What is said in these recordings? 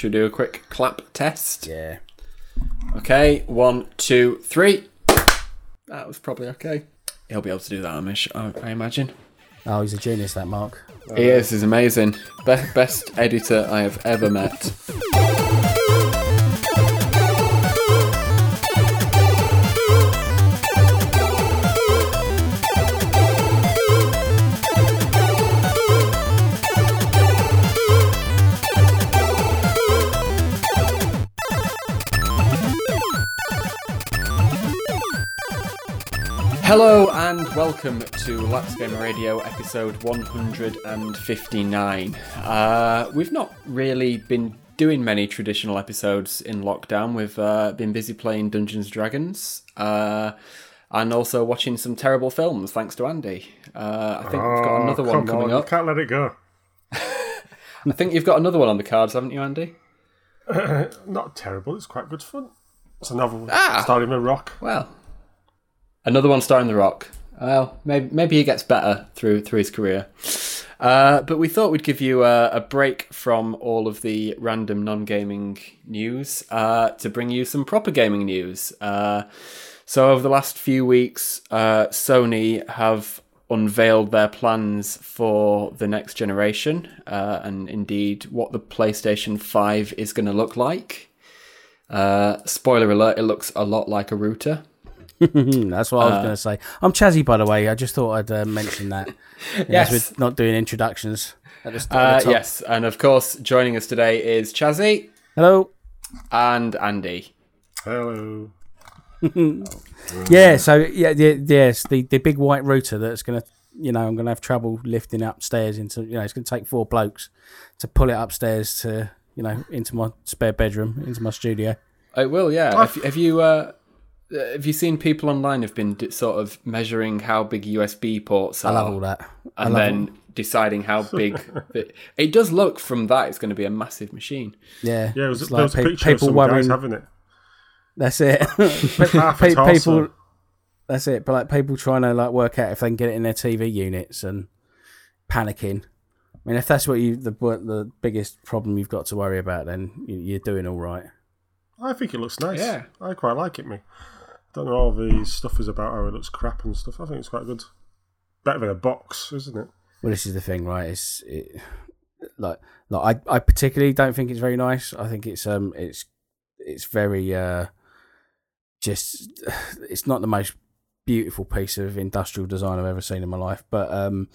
Should we do a quick clap test? Yeah. Okay, one, two, three. That was probably okay. He'll be able to do that, Amish, I, I imagine. Oh, he's a genius, that Mark. He is, he's amazing. Be- best editor I have ever met. Hello and welcome to Laps Gamer Radio episode 159. Uh, we've not really been doing many traditional episodes in lockdown. We've uh, been busy playing Dungeons and Dragons uh, and also watching some terrible films, thanks to Andy. Uh, I think we've got another one Oh, coming on, up. You can't let it go. I think you've got another one on the cards, haven't you, Andy? Not terrible. It's quite good fun. It's a novel Ah! starring The Rock. Well, another one starring The Rock. Well, maybe maybe he gets better through through his career. Uh, but we thought we'd give you a, a break from all of the random non-gaming news uh, to bring you some proper gaming news. Uh, so over the last few weeks, uh, Sony have unveiled their plans for the next generation, uh, and indeed what the PlayStation Five is going to look like. Uh, spoiler alert: it looks a lot like a router. That's what I was Uh, going to say. I'm Chazzy, by the way. I just thought I'd uh, mention that. Yes. We're not doing introductions. At the, st- at Uh, the top. yes, and of course, joining us today is Chazzy Hello. and Andy. Hello. Yeah, so, yeah, the, yes, the, the big white router that's going to, you know, I'm going to have trouble lifting upstairs into, you know, it's going to take four blokes to pull it upstairs to, you know, into my spare bedroom, into my studio. It will, yeah. Have, have you uh, Uh, have you seen people online have been d- sort of measuring how big USB ports are, I love all that. I and love then deciding how big the, it does look from that. It's going to be a massive machine. Yeah. Yeah, it was, it's there was like a pe- picture of some guys having it. That's it. Half a Pe- people, that's it. But like people trying to like work out if they can get it in their TV units and panicking. I mean, if that's what you the what the biggest problem you've got to worry about, then you- you're doing all right. I think it looks nice. Yeah. I quite like it, me. Don't know all the stuff is about how it looks crap and stuff. I think it's quite good. Better than a box, isn't it? Well, this is the thing, right? It's it, like like I, I particularly don't think it's very nice. I think it's um it's it's very uh just it's not the most beautiful piece of industrial design I've ever seen in my life. But um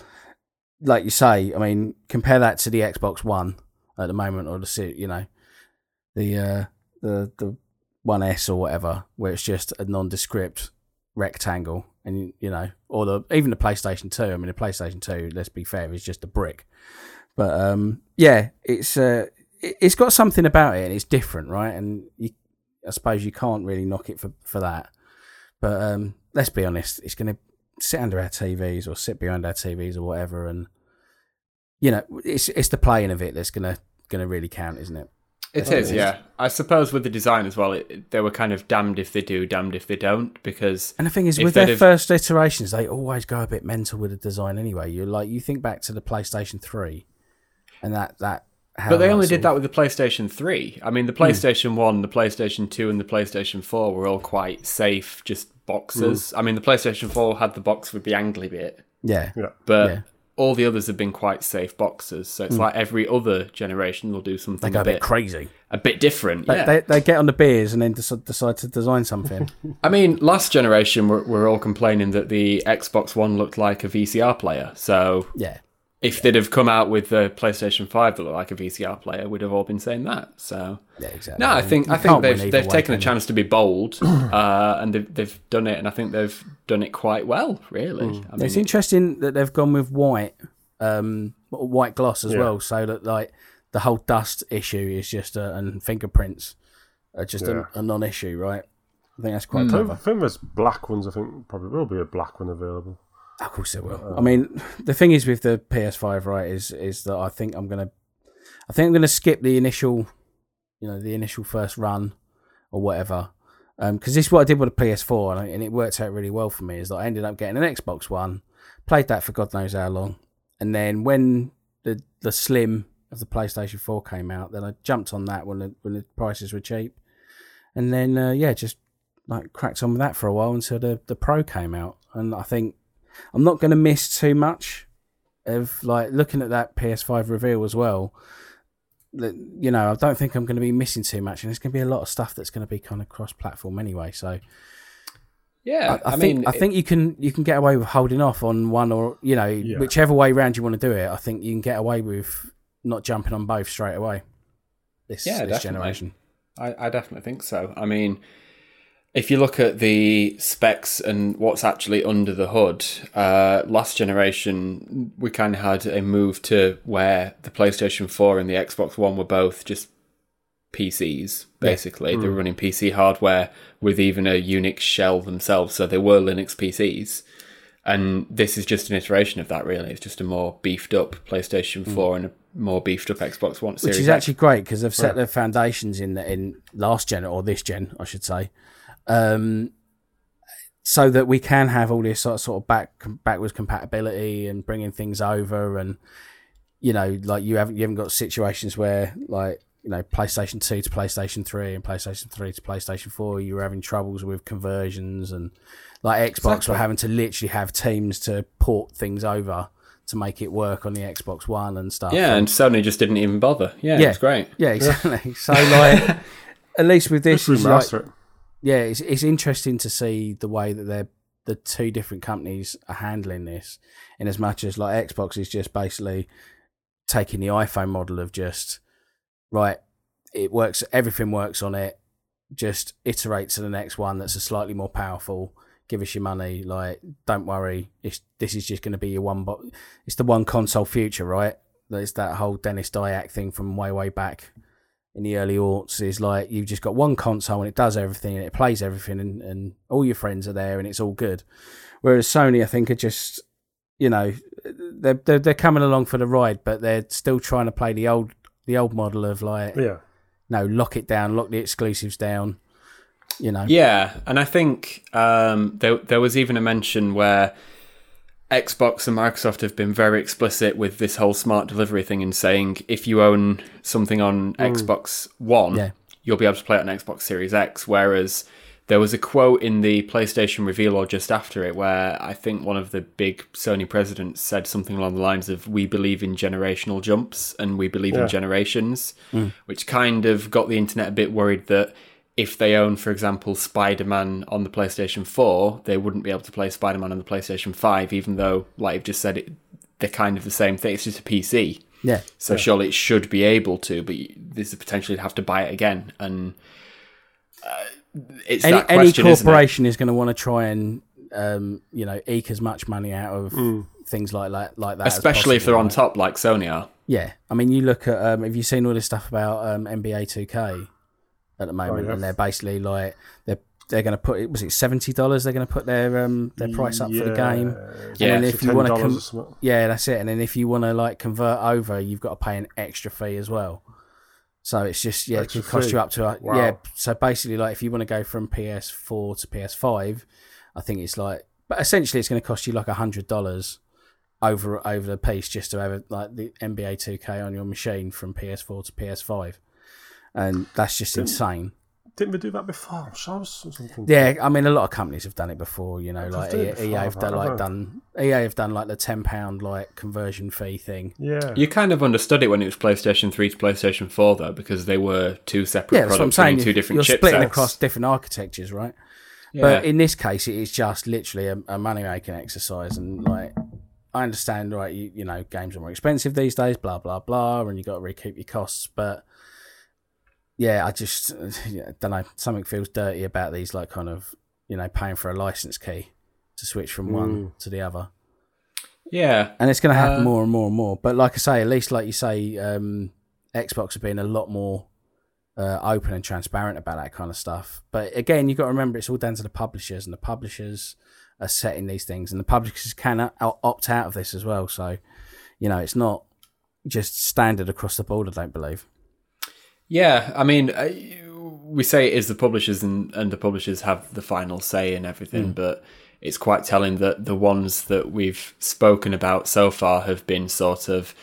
like you say, I mean, compare that to the Xbox One at the moment, or the you know the uh the the One S or whatever, where it's just a nondescript rectangle, and you- know, or the even the PlayStation Two. I mean, the PlayStation Two, let's be fair, is just a brick. But um, yeah, it's uh, it- it's got something about it, and it's different, right? And you, I suppose you can't really knock it for for that. But um, let's be honest, it's going to sit under our TVs or sit behind our TVs or whatever, and you know, it's it's the playing of it that's gonna gonna really count, isn't it? It oh, is, yeah. I suppose with the design as well, it, they were kind of damned if they do, damned if they don't, because And the thing is, with their have- first iterations, they always go a bit mental with the design. Anyway, you like you think back to the PlayStation Three, and that that. How But they only did of- that with the PlayStation 3. I mean, the hmm. PlayStation 1, the PlayStation 2, and the PlayStation 4 were all quite safe, just boxes. Hmm. I mean, the PlayStation 4 had the box with the angly bit, Yeah, Yeah. but Yeah. All the others have been quite safe boxes. So it's hmm. like every other generation will do they something go a a bit bit, crazy. a bit different. They, yeah. they, they get on the beers and then decide, decide to design something. I mean, last generation, we're, we're all complaining that the Xbox One looked like a VCR player. So yeah, if they'd have come out with the PlayStation 5 that looked like a VCR player, we'd have all been saying that. So yeah, exactly. No, I think You I think they've they've way, taken a can you? chance to be bold, uh, and they've they've done it, and I think they've done it quite well, really. Hmm. I mean, It's interesting that they've gone with white, um, white gloss as Yeah. well, so that like the whole dust issue is just a, and fingerprints are just Yeah. a, a non-issue, right? I think that's quite I clever. think, I think there's black ones. I think probably will be a black one available. Of course it will. I mean, the thing is with the PS5, right, is is that I think I'm gonna, I think I'm gonna skip the initial, you know, the initial first run or whatever, because this is what I did with the PS4, and, I, and it worked out really well for me. Is that I ended up getting an Xbox One, played that for God knows how long, and then when the the Slim of the PlayStation 4 came out. Then I jumped on that when the, when the prices were cheap, and then uh, yeah, just like cracked on with that for a while until the the Pro came out. And I think I'm not going to miss too much of like looking at that PS5 reveal as well. That you know, I don't think I'm going to be missing too much, and there's going to be a lot of stuff that's going to be kind of cross-platform anyway. So Yeah, I, I, I, think mean, I think you can you can get away with holding off on one or you know Yeah. whichever way round you want to do it. I think you can get away with not jumping on both straight away. This, Yeah, this definitely. generation. I, I definitely think so. I mean, if you look at the specs and what's actually under the hood, uh, last generation we kind of had a move to where the PlayStation 4 and the Xbox One were both just PCs, basically. They were running PC hardware with even a Unix shell themselves, so they were Linux PCs. And this is just an iteration of that, really. It's just a more beefed up PlayStation 4 and a more beefed up Xbox One Which is X. actually great because they've set their foundations in the, in last gen or this gen, I should say, um, so that we can have all this sort of, sort of back backwards compatibility and bringing things over, and you know, like you haven't you haven't got situations where like you know PlayStation Two to PlayStation Three and PlayStation Three to PlayStation Four, you were having troubles with conversions and like Xbox Exactly. were having to literally have teams to port things over to make it work on the Xbox One and stuff. Yeah, and Sony just didn't even bother. Yeah, Yeah. it's great. Yeah, exactly. so like, at least with this, Just is like, it. Yeah, it's it's interesting to see the way that they're the two different companies are handling this. In as much as like Xbox is just basically taking the iPhone model of just right, it works, everything works on it. Just iterate to the next one that's a slightly more powerful. Give us your money. Like, don't worry. It's this is just going to be your one. Bo- it's the one console future, right? There's that whole Denis Dyack thing from way way back in the early aughts is like you've just got one console and it does everything and it plays everything and, and all your friends are there and it's all good. Whereas Sony, I think, are just you know they're, they're they're coming along for the ride, but they're still trying to play the old the old model of like Yeah. no lock it down, lock the exclusives down. You know, Yeah, and I think um, there there was even a mention where Xbox and Microsoft have been very explicit with this whole smart delivery thing and saying if you own something on mm. Xbox One, Yeah. you'll be able to play it on Xbox Series X. Whereas there was a quote in the PlayStation reveal or just after it where I think one of the big Sony presidents said something along the lines of "We believe in generational jumps and we believe Yeah. in generations," mm. which kind of got the internet a bit worried that if they own, for example, Spider Man on the PlayStation 4, they wouldn't be able to play Spider Man on the PlayStation 5, even though, like you've just said, it, they're kind of the same thing. It's just a PC. yeah, So surely it should be able to, but you- there's potentially potential have to buy it again. And uh, it's any that any question, isn't it? corporation is going to want to try and um, you know eke as much money out of things like like like that, as Especially if they're possible, on right? top like Sony are. Yeah, I mean, you look at um, have you seen all this stuff about um, NBA Two K at the moment, yeah. and they're basically like they're they're going to put it was it seventy dollars they're going to put their um their price up for the game. Yeah, and then if you want to com- yeah, that's it. And then if you want to like convert over, you've got to pay an extra fee as well. So it's just yeah, Extra it can cost fee? you up to uh, Wow. yeah. So basically, like if you want to go from PS4 to PS5, I think it's like, but essentially it's going to cost you like a hundred dollars over over the piece just to have it, like the NBA 2K on your machine from PS4 to PS5, and that's just insane. Didn't we do that before? I'm sure something. Yeah, I mean, a lot of companies have done it before. You know, like EA, it EA have done like haven't done EA have done like the ten pound like conversion fee thing. Yeah. You kind of understood it when it was PlayStation 3 to PlayStation 4, though, because they were two separate Yeah, that's what I'm products saying. two different You're chipsets. splitting across different architectures, right? Yeah. But in this case, it is just literally a, a money making exercise, and like I understand, right? You, you know, games are more expensive these days, blah blah blah, and you got to recoup your costs. But yeah, I just yeah, don't know. Something feels dirty about these, like kind of you know, paying for a license key to switch from one to the other. yeah. and it's going to happen Uh, more and more and more. But like I say, at least like you say, um, Xbox have been a lot more uh, open and transparent about that kind of stuff. But again, you've got to remember it's all down to the publishers, and the publishers are setting these things, and the publishers can opt out of this as well. So you know, it's not just standard across the board. I don't believe. Yeah, I mean, we say it is the publishers, and, and the publishers have the final say in everything, but it's quite telling that the ones that we've spoken about so far have been sort of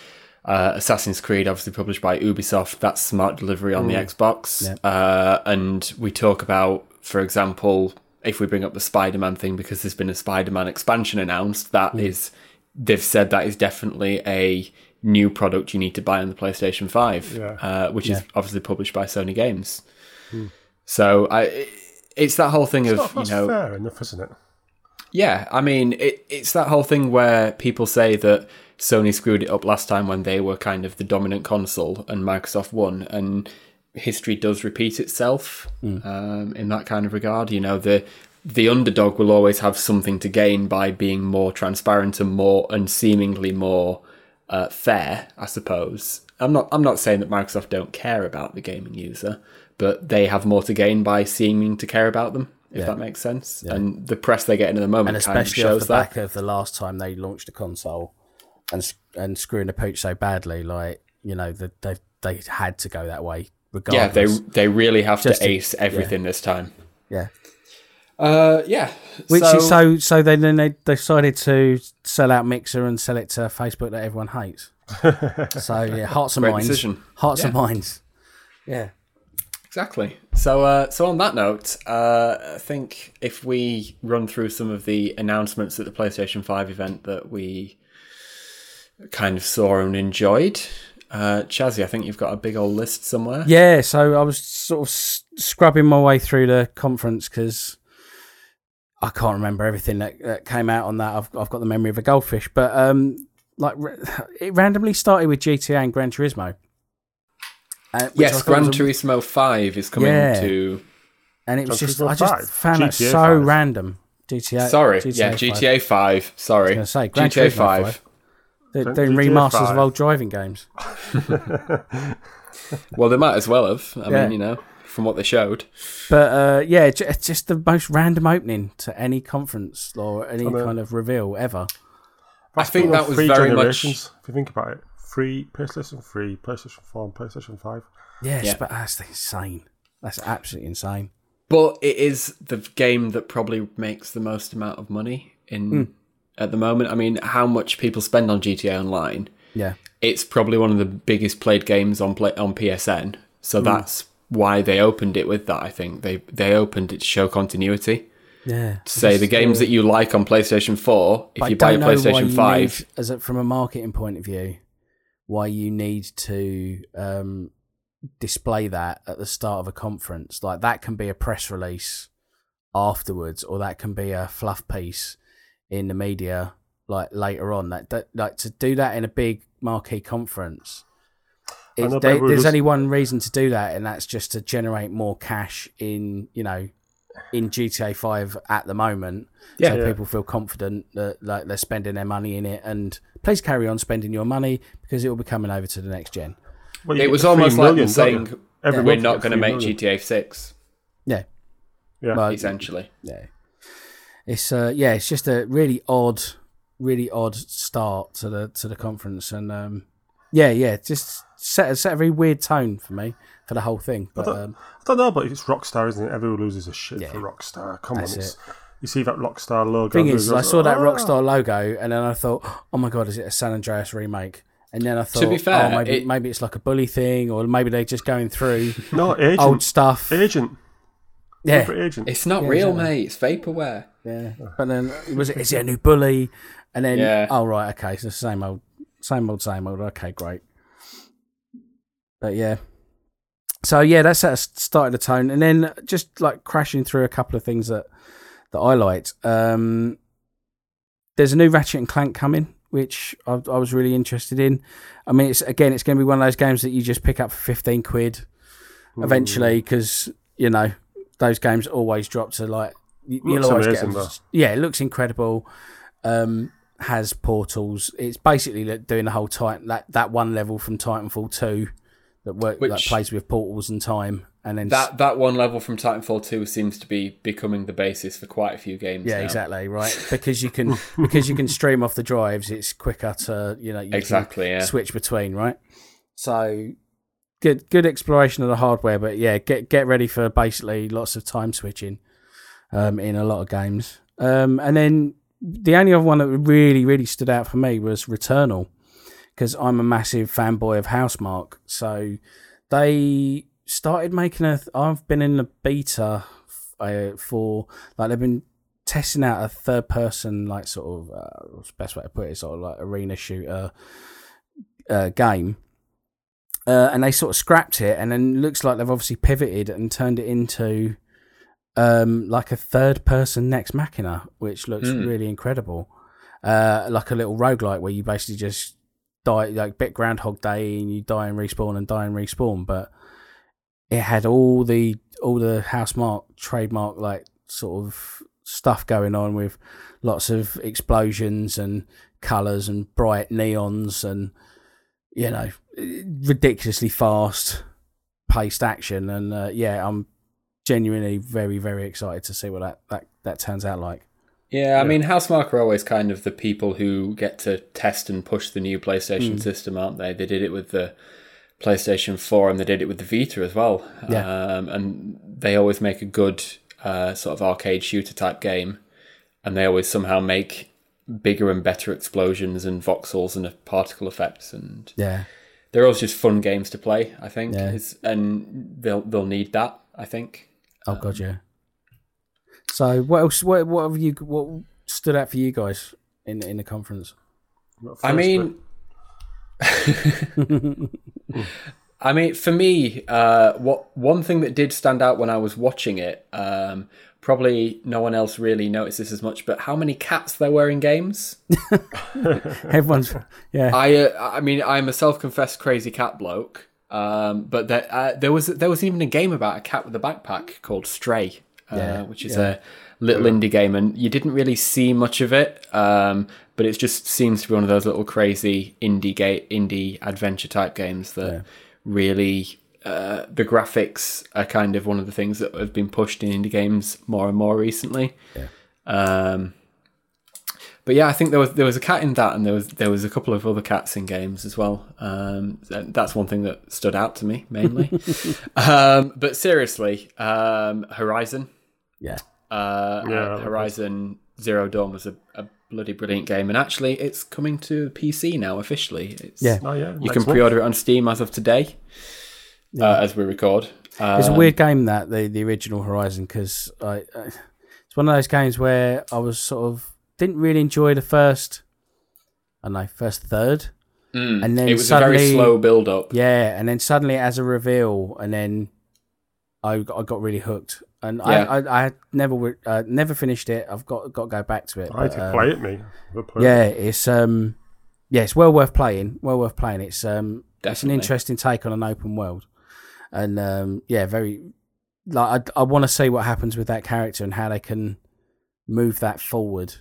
Uh, Assassin's Creed, obviously published by Ubisoft, that's smart delivery on the Mm. Xbox. Uh, and we talk about, for example, if we bring up the Spider Man thing, because there's been a Spider Man expansion announced, that is, they've said that is definitely a new product you need to buy on the PlayStation 5, Yeah. uh, which is obviously published by Sony Games. So I, it's that whole thing It's of, not, you know, fair enough, isn't it? yeah, I mean, it, it's that whole thing where people say that Sony screwed it up last time when they were kind of the dominant console and Microsoft won, and history does repeat itself um, in that kind of regard. You know, the the underdog will always have something to gain by being more transparent and more and seemingly more uh, fair, I suppose. I'm not. I'm not saying that Microsoft don't care about the gaming user, but they have more to gain by seeming to care about them. If Yeah. that makes sense, and the press they get in at the moment and kind of especially off shows the that. back of the last time they launched a console and and screwing the pooch so badly, like you know, the, they they had to go that way Yeah, they they really have Just to to- ace everything this time. yeah. Uh, yeah. Which so, is so so then then they decided to sell out Mixer and sell it to Facebook that everyone hates. so yeah, hearts and Great minds. decision. Hearts and minds. Yeah. Exactly. So, uh, so on that note, uh, I think if we run through some of the announcements at the PlayStation Five event that we kind of saw and enjoyed, uh, Chazzy, I think you've got a big old list somewhere. Yeah, so I was sort of s- scrubbing my way through the conference because I can't remember everything that, that came out on that. I've I've got the memory of a goldfish, but um, like it randomly started with GTA and Gran Turismo. Uh, Yes, thought Gran was Turismo Five is coming Yeah. to. and it was Gran just Turismo I just 5? found it GTA so 5. random. GTA. Sorry, GTA yeah, 5. GTA Five. Sorry, gonna say, Gran GTA Turismo Five. 5. They're Gran- doing GTA remasters 5. of old driving games. Well, they might as well have. I Yeah. mean, you know, from what they showed. But uh, yeah, ju- it's just the most random opening to any conference or any I know. kind of reveal ever. I think Well, that was three very much. generations, If you think about it, free PlayStation 3, PlayStation 4, and PlayStation 5. Yes, Yeah. but that's insane. That's absolutely insane. But it is the game that probably makes the most amount of money in Hmm. at the moment. I mean, how much people spend on GTA Online? Yeah, It's probably one of the biggest played games on play, on PSN. So Hmm. that's why they opened it with that. I think they they opened it to show continuity. yeah. To say the games that you like on PlayStation Four, if you buy a don't know why PlayStation Five, need, as a, from a marketing point of view, why you need to um, display that at the start of a conference. Like that can be a press release afterwards, or that can be a fluff piece in the media like later on. That, that like to do that in a big marquee conference. I It, know, but there- everyone there's does- only one reason to do that, and that's just to generate more cash in you know in GTA Five at the moment. Yeah. so Yeah. people feel confident that like they're spending their money in it, and please carry on spending your money because it will be coming over to the next gen. Well, it was almost like million, them saying Every we're not going to make million. GTA Six. Yeah, Yeah. Well, Essentially, yeah. It's uh yeah, it's just a really odd, really odd start to the to the conference, and um yeah, yeah, just set a, set a very weird tone for me for the whole thing. But don't- um, I don't know, but it's Rockstar, isn't it? Everyone loses a shit Yeah. for Rockstar. Come That's on, it's, you see that Rockstar logo. thing is, I goes, saw that "Ah." Rockstar logo, and then I thought, oh my god, is it a San Andreas remake? And then I thought, to be fair, oh, maybe it- maybe it's like a bully thing, or maybe they're just going through No, agent. old stuff. Agent. Yeah, agent. it's not Yeah, real, exactly. mate. It's vaporware. Yeah, but then was it? Is it a new bully? And then Yeah. oh right, okay, so same old, same old, same old. Okay, great. But yeah, so yeah, that's it started the tone, and then just like crashing through a couple of things that that I liked. Um, there's a new Ratchet and Clank coming, which I, I was really interested in. I mean, it's again, it's going to be one of those games that you just pick up for fifteen quid eventually because you know those games always drop to like you- you'll always amazing, get yeah it looks incredible um has portals. It's basically doing the whole titan that that one level from titanfall 2 that work that Which- plays with portals and time and then That that one level from Titanfall two seems to be becoming the basis for quite a few games. yeah now. exactly right because you can because you can stream off the drives it's quicker to you know you can Exactly. Yeah. switch between, right? So good good exploration of the hardware, but yeah, get get ready for basically lots of time switching um, in a lot of games. Um, and then the only other one that really really stood out for me was Returnal because I'm a massive fanboy of Housemarque. So they started making a. I've been in the beta uh, for like they've been testing out a third person like sort of uh, what's the best way to put it sort of like arena shooter uh, game. Uh, and they sort of scrapped it, and then looks like they've obviously pivoted and turned it into um, like a third person Nex Machina, which looks Mm. really incredible. Uh, like a little roguelike where you basically just die, like bit Groundhog Day, and you die and respawn and die and respawn. But it had all the all the Housemarque trademark like sort of stuff going on with lots of explosions and colors and bright neons and you know ridiculously fast paced action and uh, yeah i'm genuinely very very excited to see what that that, that turns out like Yeah, I mean, Housemarque are always kind of the people who get to test and push the new PlayStation system, aren't they? They did it with the PlayStation 4 and they did it with the Vita as well. Yeah. Um, and they always make a good uh, sort of arcade shooter type game. And they always somehow make bigger and better explosions and voxels and particle effects. And yeah they're always just fun games to play, I think. Yeah. It's, and they'll, they'll need that, I think. oh god yeah so what else what what have you what stood out for you guys in in the conference? Not I first, mean, I mean, for me, uh, what one thing that did stand out when I was watching it, um, probably no one else really noticed this as much, but how many cats there were in games. everyone's yeah. I, uh, I mean, I'm a self-confessed crazy cat bloke, um, but there, uh, there was there was even a game about a cat with a backpack called Stray, uh, Yeah, which is yeah. a little indie game, and you didn't really see much of it, um, but it just seems to be one of those little crazy indie ga- indie adventure type games that Yeah. really. Uh, the graphics are kind of one of the things that have been pushed in indie games more and more recently. Yeah. Um, but yeah, I think there was there was a cat in that, and there was there was a couple of other cats in games as well. Um, that's one thing that stood out to me mainly. um, but seriously, um, Horizon, yeah uh, Yeah, that was- Horizon Zero Dawn was a, a bloody brilliant game, and actually, it's coming to PC now officially. It's, Yeah. Oh yeah, you can month. pre-order it on Steam as of today, uh, as we record. It's a Um, weird game that the the original Horizon because I, I it's one of those games where I was sort of didn't really enjoy the first I don't know first third mm, and then it was a very slow build-up. yeah and then suddenly as a reveal and then I I got really hooked and Yeah. I, I I never wi- uh, never finished it I've got got to go back to it I had but, to um, play it, me. Never yeah it. it's um yeah it's well worth playing well worth playing it's um it's an interesting take on an open world and um yeah very like i, I want to see what happens with that character and how they can move that forward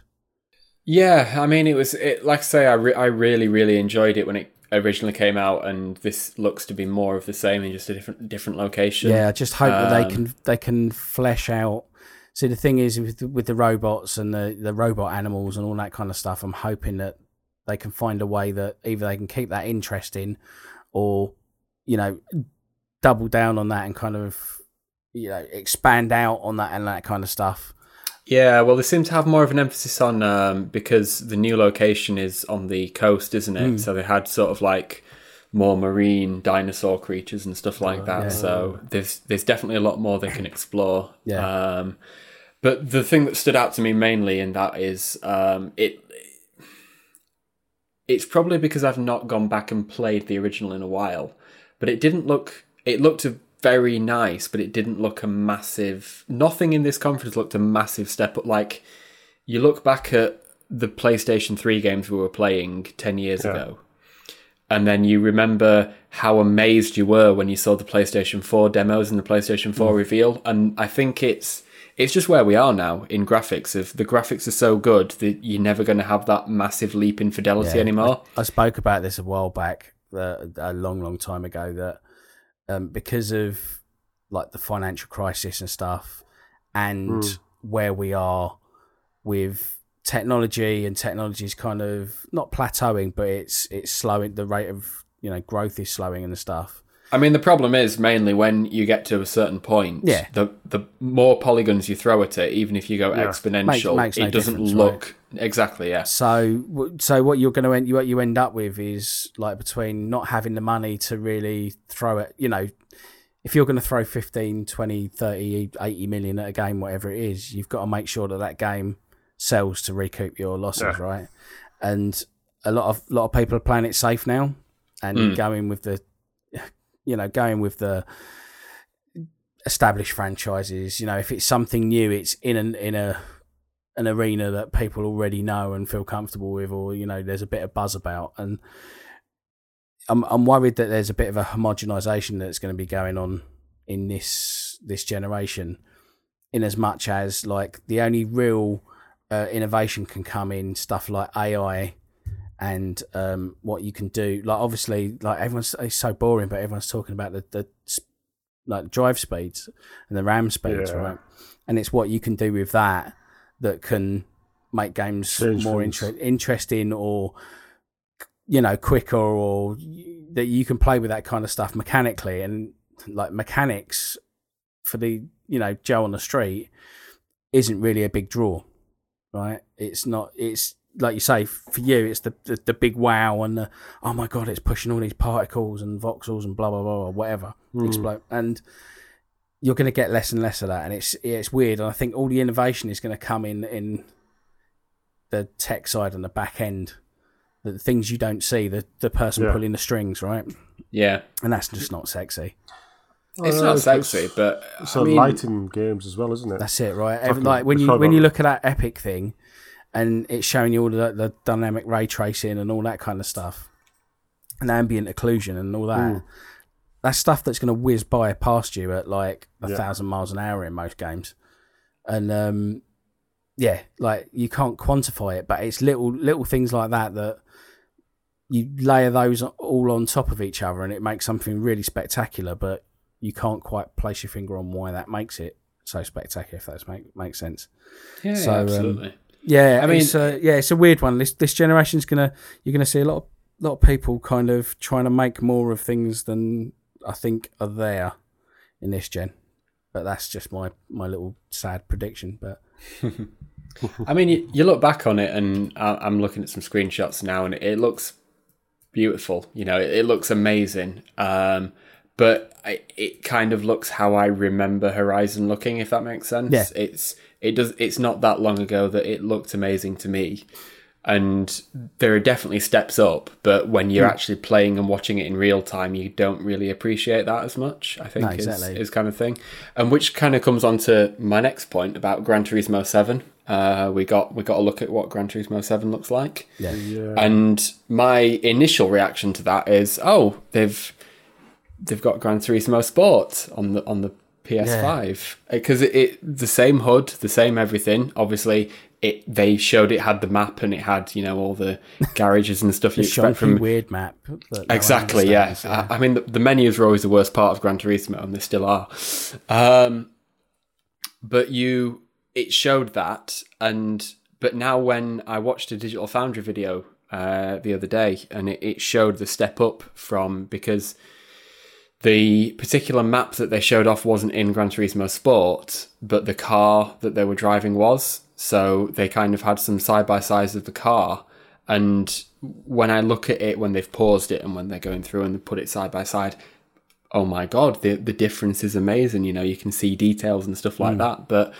Yeah, I mean, it was it, like I say, I re- I really really enjoyed it when it originally came out, and this looks to be more of the same in just a different different location. yeah i just hope that they Um, can they can flesh out see the thing is with the, with the robots and the the robot animals and all that kind of stuff i'm hoping that they can find a way that either they can keep that interesting or you know double down on that and kind of you know expand out on that and that kind of stuff Yeah, well, they seem to have more of an emphasis on um, because the new location is on the coast, isn't it? Mm. So they had sort of like more marine dinosaur creatures and stuff like that. yeah. So there's there's definitely a lot more they can explore. Yeah. Um, but the thing that stood out to me mainly in that is um, it. It's probably because I've not gone back and played the original in a while, but it didn't look. It looked a very nice, but it didn't look a massive. Nothing in this conference looked a massive step up. Like you look back at the PlayStation 3 games we were playing 10 years Yeah. ago, and then you remember how amazed you were when you saw the PlayStation 4 demos and the PlayStation 4 reveal. And I think it's. It's just where we are now in graphics. If the graphics are so good that you're never going to have that massive leap in fidelity Yeah, anymore. I spoke about this a while back, uh, a long, long time ago, that um, because of like the financial crisis and stuff, and Mm. where we are with technology, and technology is kind of not plateauing, but it's it's slowing. The rate of you know growth is slowing and stuff. I mean, the problem is mainly when you get to a certain point. Yeah. The the more polygons you throw at it, even if you go Yeah. exponential, Makes- makes no it doesn't difference, look exactly. Yeah. So, so what you're going to end, what you end up with is like between not having the money to really throw it, you know, if you're going to throw 15, 20, 30, 80 million at a game, whatever it is, you've got to make sure that that game sells to recoup your losses, Yeah. right? And a lot of lot of people are playing it safe now and Mm. going with the, you know, going with the established franchises. You know, if it's something new, it's in an in a an arena that people already know and feel comfortable with, or you know, there's a bit of buzz about. And I'm I'm worried that there's a bit of a homogenization that's going to be going on in this this generation, in as much as like the only real uh, innovation can come in stuff like AI and um, what you can do. Like obviously, like everyone's it's so boring, but everyone's talking about the the like drive speeds and the RAM speeds, Yeah. right? And it's what you can do with that that can make games Change more inter- interesting or you know quicker or that you can play with that kind of stuff mechanically and like mechanics for the you know Joe on the street isn't really a big draw, right? It's not. It's like you say for you, it's the the, the big wow and the oh my god, it's pushing all these particles and voxels and blah blah blah or whatever Hmm. explode and. You're going to get less and less of that, and it's it's weird. And I think all the innovation is going to come in in the tech side and the back end, the things you don't see, the the person Yeah. pulling the strings, right? Yeah. And that's just not sexy. It's not it's- sexy, but It's I a mean, lighting games as well, isn't it? That's it, right? Every, like when you forgot when you look at that Epic thing, and it's showing you all the, the dynamic ray tracing and all that kind of stuff, and ambient occlusion and all that. Mm. That's stuff that's going to whiz by past you at like a Yeah. thousand miles an hour in most games, and um, yeah, like you can't quantify it, but it's little little things like that that you layer those all on top of each other, and it makes something really spectacular. But you can't quite place your finger on why that makes it so spectacular. If that make, makes sense. yeah, so, um, absolutely. Yeah, I mean- it's, uh, yeah, it's a weird one. This this generation's gonna you're gonna see a lot of lot of people kind of trying to make more of things than I think are there in this gen. But that's just my my little sad prediction. But I mean, you, you look back on it, and I, I'm looking at some screenshots now, and it, it looks beautiful. You know, it, it looks amazing. Um, but I, it kind of looks how I remember Horizon looking, if that makes sense. Yeah. It's it does. It's not that long ago that it looked amazing to me, and there are definitely steps up. But when you're Hmm. actually playing and watching it in real time, you don't really appreciate that as much. I think No, is, exactly. is kind of thing, and which kind of comes on to my next point about Gran Turismo Seven. Uh, we got we got to look at what Gran Turismo Seven looks like. yeah, Yeah. And my initial reaction to that is, oh, they've they've got Gran Turismo Sport on the on the PS5 because it, it the same HUD, the same everything. Obviously, it they showed it had the map and it had you know all the garages and stuff you expect shonky from weird map. that no exactly. Yeah. I, I mean, the, the menus were always the worst part of Gran Turismo, and they still are. Um, but you, it showed that, and but now when I watched a Digital Foundry video uh, the other day, and it, it showed the step up from because the particular map that they showed off wasn't in Gran Turismo Sport, but the car that they were driving was. So they kind of had some side by sides of the car. And when I look at it, when they've paused it and when they're going through and they put it side by side, oh my god, the the difference is amazing. You know, you can see details and stuff like that. But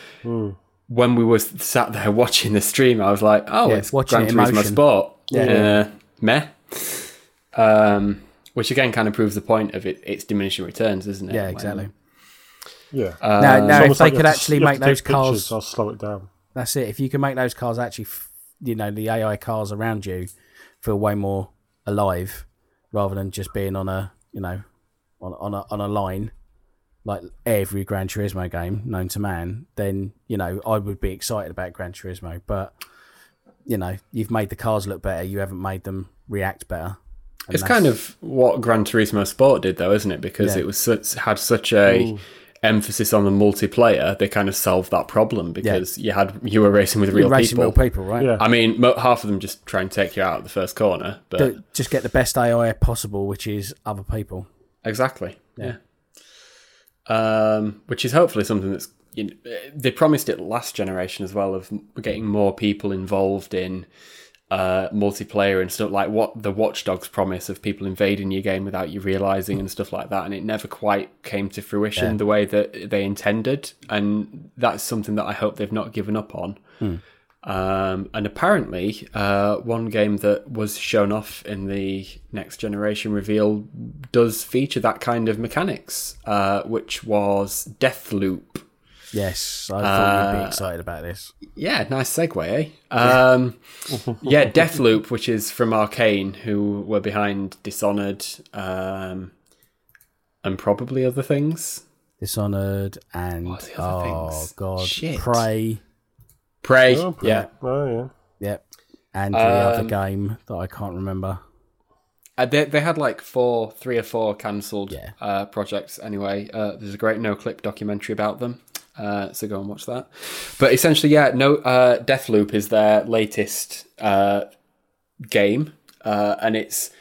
when we were sat there watching the stream, I was like, oh, Yeah, it's watching Gran it Turismo. Sport. Yeah. Uh, meh. Um, which again kind of proves the point of it. It's diminishing returns, isn't it? Yeah, When- exactly. yeah. Uh, now, now if they like could have to- actually make those cars, I'll slow it down. that's it. If you can make those cars actually, f- you know, the AI cars around you feel way more alive, rather than just being on a, you know, on on a on a line, like every Gran Turismo game known to man, then you know I would be excited about Gran Turismo. But you know, you've made the cars look better. You haven't made them react better. And It's that's- kind of what Gran Turismo Sport did, though, isn't it? Because Yeah. it was such, had such a emphasis on the multiplayer. They kind of solved that problem because you had you were racing with you're real racing people. real people, right? Yeah. I mean, mo- half of them just try and take you out at the first corner, but To just get the best AI possible, which is other people. Exactly. Yeah. Yeah. Um, which is hopefully something that's you know, they promised it last generation as well of getting more people involved in uh, multiplayer and stuff like what the Watch Dogs promise of people invading your game without you realizing and stuff like that, and it never quite came to fruition Yeah. the way that they intended, and that's something that I hope they've not given up on. Um, and apparently, uh, one game that was shown off in the next generation reveal does feature that kind of mechanics, uh, which was Death Deathloop. Yes, I thought you'd be Uh, excited about this. Yeah, nice segue, eh? Um, yeah, Deathloop, which is from Arkane, who were behind Dishonored um, and probably other things. Dishonored and What the other oh things? god, Shit. Prey. Prey, Oh, yeah. Oh, yeah. Yep, and the other Um, game that I can't remember. Uh, they, they had like four, three or four cancelled Yeah. uh, projects anyway. Uh, there's a great Noclip documentary about them. Uh, so go and watch that. But essentially, yeah, no, uh, Deathloop is their latest uh, game, uh, and it's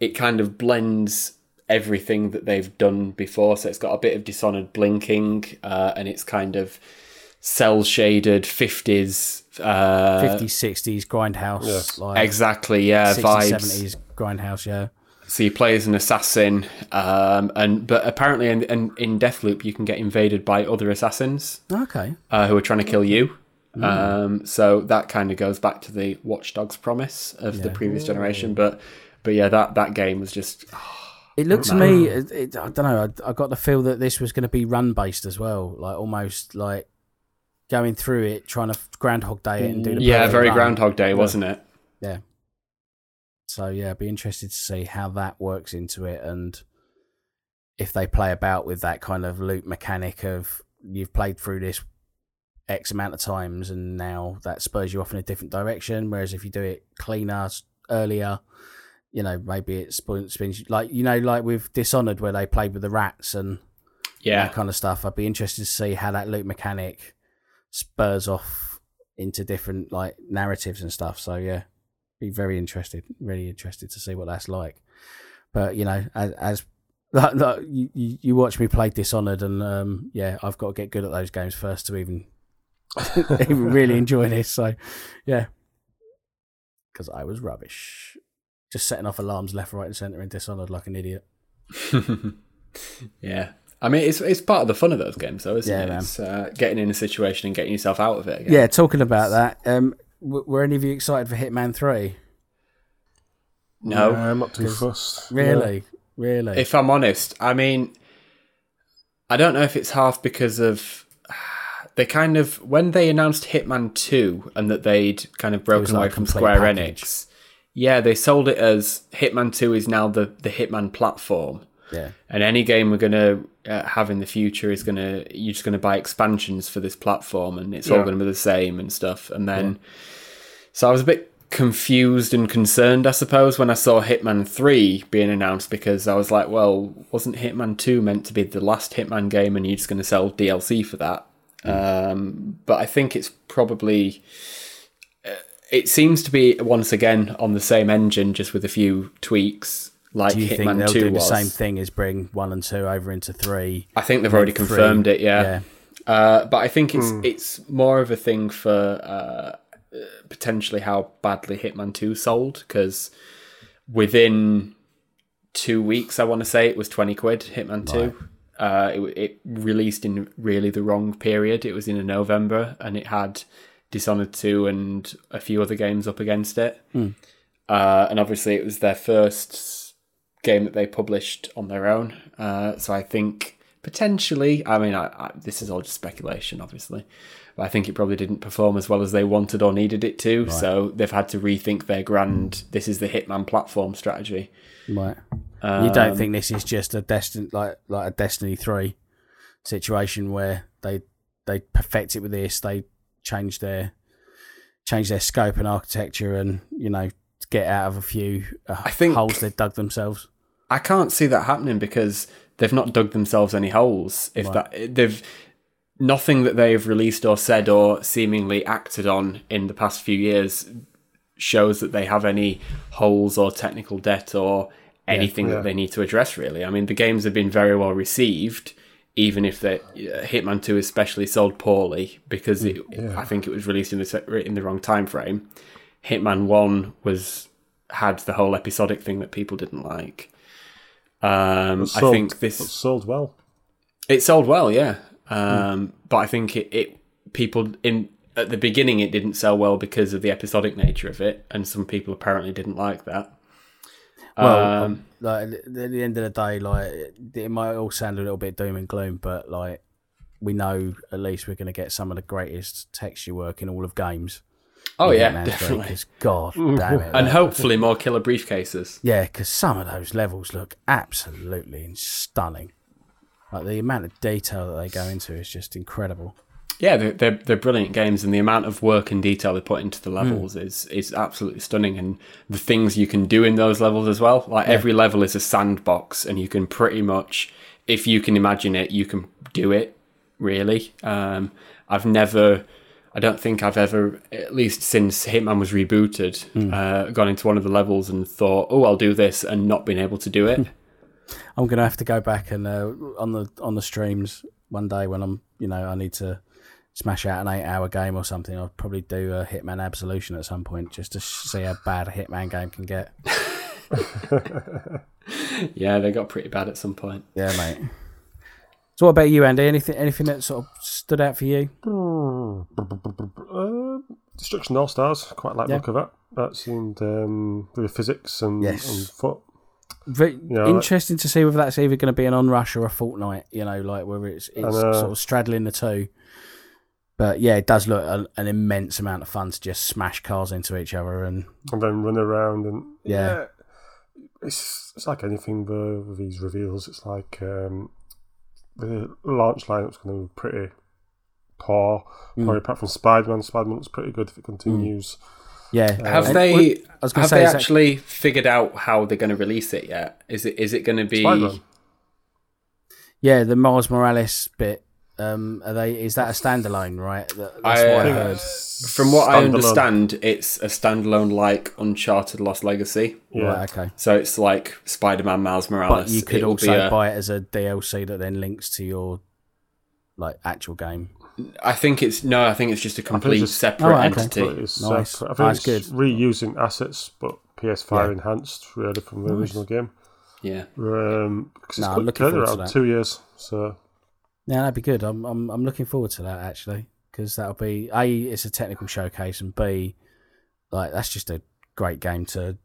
it kind of blends everything that they've done before. So it's got a bit of Dishonored blinking, uh, and it's kind of cell shaded fifties. Uh, 50s, 60s grindhouse, Yeah. like Exactly, yeah, 60s, vibes. 70s grindhouse. Yeah, So you play as an assassin, um, and but apparently in, in in Deathloop you can get invaded by other assassins okay. uh, who are trying to kill you. Um, so that kind of goes back to the Watch Dogs promise of the previous generation. But but yeah, that that game was just It looked to me, it, it, I don't know, I, I got the feel that this was going to be run based as well, like almost like going through it, trying to Groundhog Day it and do the yeah, very run. Groundhog Day, wasn't it? Yeah. So yeah, I'd be interested to see how that works into it and if they play about with that kind of loop mechanic of you've played through this X amount of times and now that spurs you off in a different direction. Whereas if you do it cleaner earlier, you know, maybe it spins, spins like you know, like with Dishonored where they played with the rats and Yeah, that kind of stuff. I'd be interested to see how that loop mechanic spurs off into different like narratives and stuff. So yeah, be very interested, really interested to see what that's like. But you know, as, as like, like, you, you watch me play Dishonored, and um, yeah, I've got to get good at those games first to even even really enjoy this. So yeah, because I was rubbish, just setting off alarms left, right, and centre in Dishonored like an idiot. yeah. I mean, it's it's part of the fun of those games, though, isn't Yeah, it? man. It's uh, getting in a situation and getting yourself out of it. Again. Yeah, talking about that, um, w- were any of you excited for Hitman Three? No. Yeah, I'm not too fussed. Really, really. If I'm honest, I mean, I don't know if it's half because of they kind of when they announced Hitman Two and that they'd kind of broken like away a from Square package. Enix. Yeah, they sold it as Hitman Two is now the the Hitman platform, yeah, and any game we're gonna uh, have in the future is gonna you're just gonna buy expansions for this platform, and it's all gonna be the same and stuff. And then, so I was a bit confused and concerned, I suppose, when I saw Hitman 3 being announced because I was like, well, wasn't Hitman 2 meant to be the last Hitman game and you're just going to sell DLC for that? Um, but I think it's probably. uh, It seems to be once again on the same engine, just with a few tweaks, like do you think Hitman they'll 2 do the same thing as bring one and two over into three? I think they've already Three, confirmed it, yeah. yeah. Uh, but I think it's it's more of a thing for uh, potentially how badly Hitman Two sold because within two weeks, I want to say it was twenty quid. Hitman Two. Uh, it, it released in really the wrong period. It was in November, and it had Dishonored Two and a few other games up against it. Uh, and obviously, it was their first game that they published on their own. Uh, so I think potentially, I mean, I, I, this is all just speculation, obviously, but I think it probably didn't perform as well as they wanted or needed it to. So they've had to rethink their grand. This is the Hitman platform strategy. Right. you Um, don't think this is just a Destiny like like a Destiny three situation where they they perfect it with this, they change their change their scope and architecture, and you know get out of a few uh, I think- holes they've dug themselves. I can't see that happening because they've not dug themselves any holes. If that they've nothing that they've released or said or seemingly acted on in the past few years shows that they have any holes or technical debt or anything Yeah. that they need to address. Really, I mean, the games have been very well received, even if they uh, Hitman Two especially sold poorly because it, I think it was released in the in the wrong time frame. Hitman One was had the whole episodic thing that people didn't like. Um, I think this sold well. it sold well, yeah. Um, But I think it, it people in at the beginning it didn't sell well because of the episodic nature of it, and some people apparently didn't like that. Well, um, like at the end of the day, like it, might all sound a little bit doom and gloom, but like we know at least we're going to get some of the greatest texture work in all of games. oh yeah, 3, definitely, 'cause God damn it! and hopefully more killer briefcases. yeah, because some of those levels look absolutely stunning. Like the amount of detail that they go into is just incredible. Yeah, they're, they're they're brilliant games, and the amount of work and detail they put into the levels is is absolutely stunning. And the things you can do in those levels as well, like every level is a sandbox, and you can pretty much, if you can imagine it, you can do it. Really, um, I've never, I don't think I've ever, at least since Hitman was rebooted, uh, gone into one of the levels and thought, oh, I'll do this, and not been able to do it. I'm gonna have to go back and uh, on the on the streams one day when I'm you know I need to smash out an eight hour game or something. I'll probably do a Hitman Absolution at some point just to see how bad a Hitman game can get. yeah, they got pretty bad at some point. Yeah, mate. So what about you, Andy? Anything anything that sort of stood out for you? Uh, Destruction All Stars. Quite like the Yeah. look of that. That seemed um, with the physics and, Yes. and foot. Very Yeah, interesting to see whether that's either going to be an onrush or a Fortnite. You know, like whether it's it's know. sort of straddling the two. But yeah, it does look a, an immense amount of fun to just smash cars into each other and and then run around and Yeah. it's it's like anything with, these reveals. It's like um, the launch lineup's going to be pretty poor. Mm. Probably apart from Spider Man. Spider Man looks pretty good if it continues. Yeah. Have And- they? I was gonna have say, they is that- actually figured out how they're going to release it yet? Is it is it going to be? Spider-Man. Yeah, the Miles Morales bit. Um, are they? Is that a standalone? Right. That, that's I- what I I heard. From what I understand, it's a standalone like Uncharted Lost Legacy. Yeah. Right. Okay. So it's like Spider-Man Miles Morales. But you could It'll also a- buy it as a DLC that then links to your like actual game. I think it's no. I think it's just a complete just- separate Oh, okay. entity. But Nice. separate. I Oh, think that's it's good. reusing assets, but PS5 Yeah. enhanced really from the Nice. original game. Yeah. Um, because No, it's I'm got looking forward to that. two years. So Yeah, that'd be good. I'm I'm I'm looking forward to that actually because that'll be a it's a technical showcase and b like that's just a great game to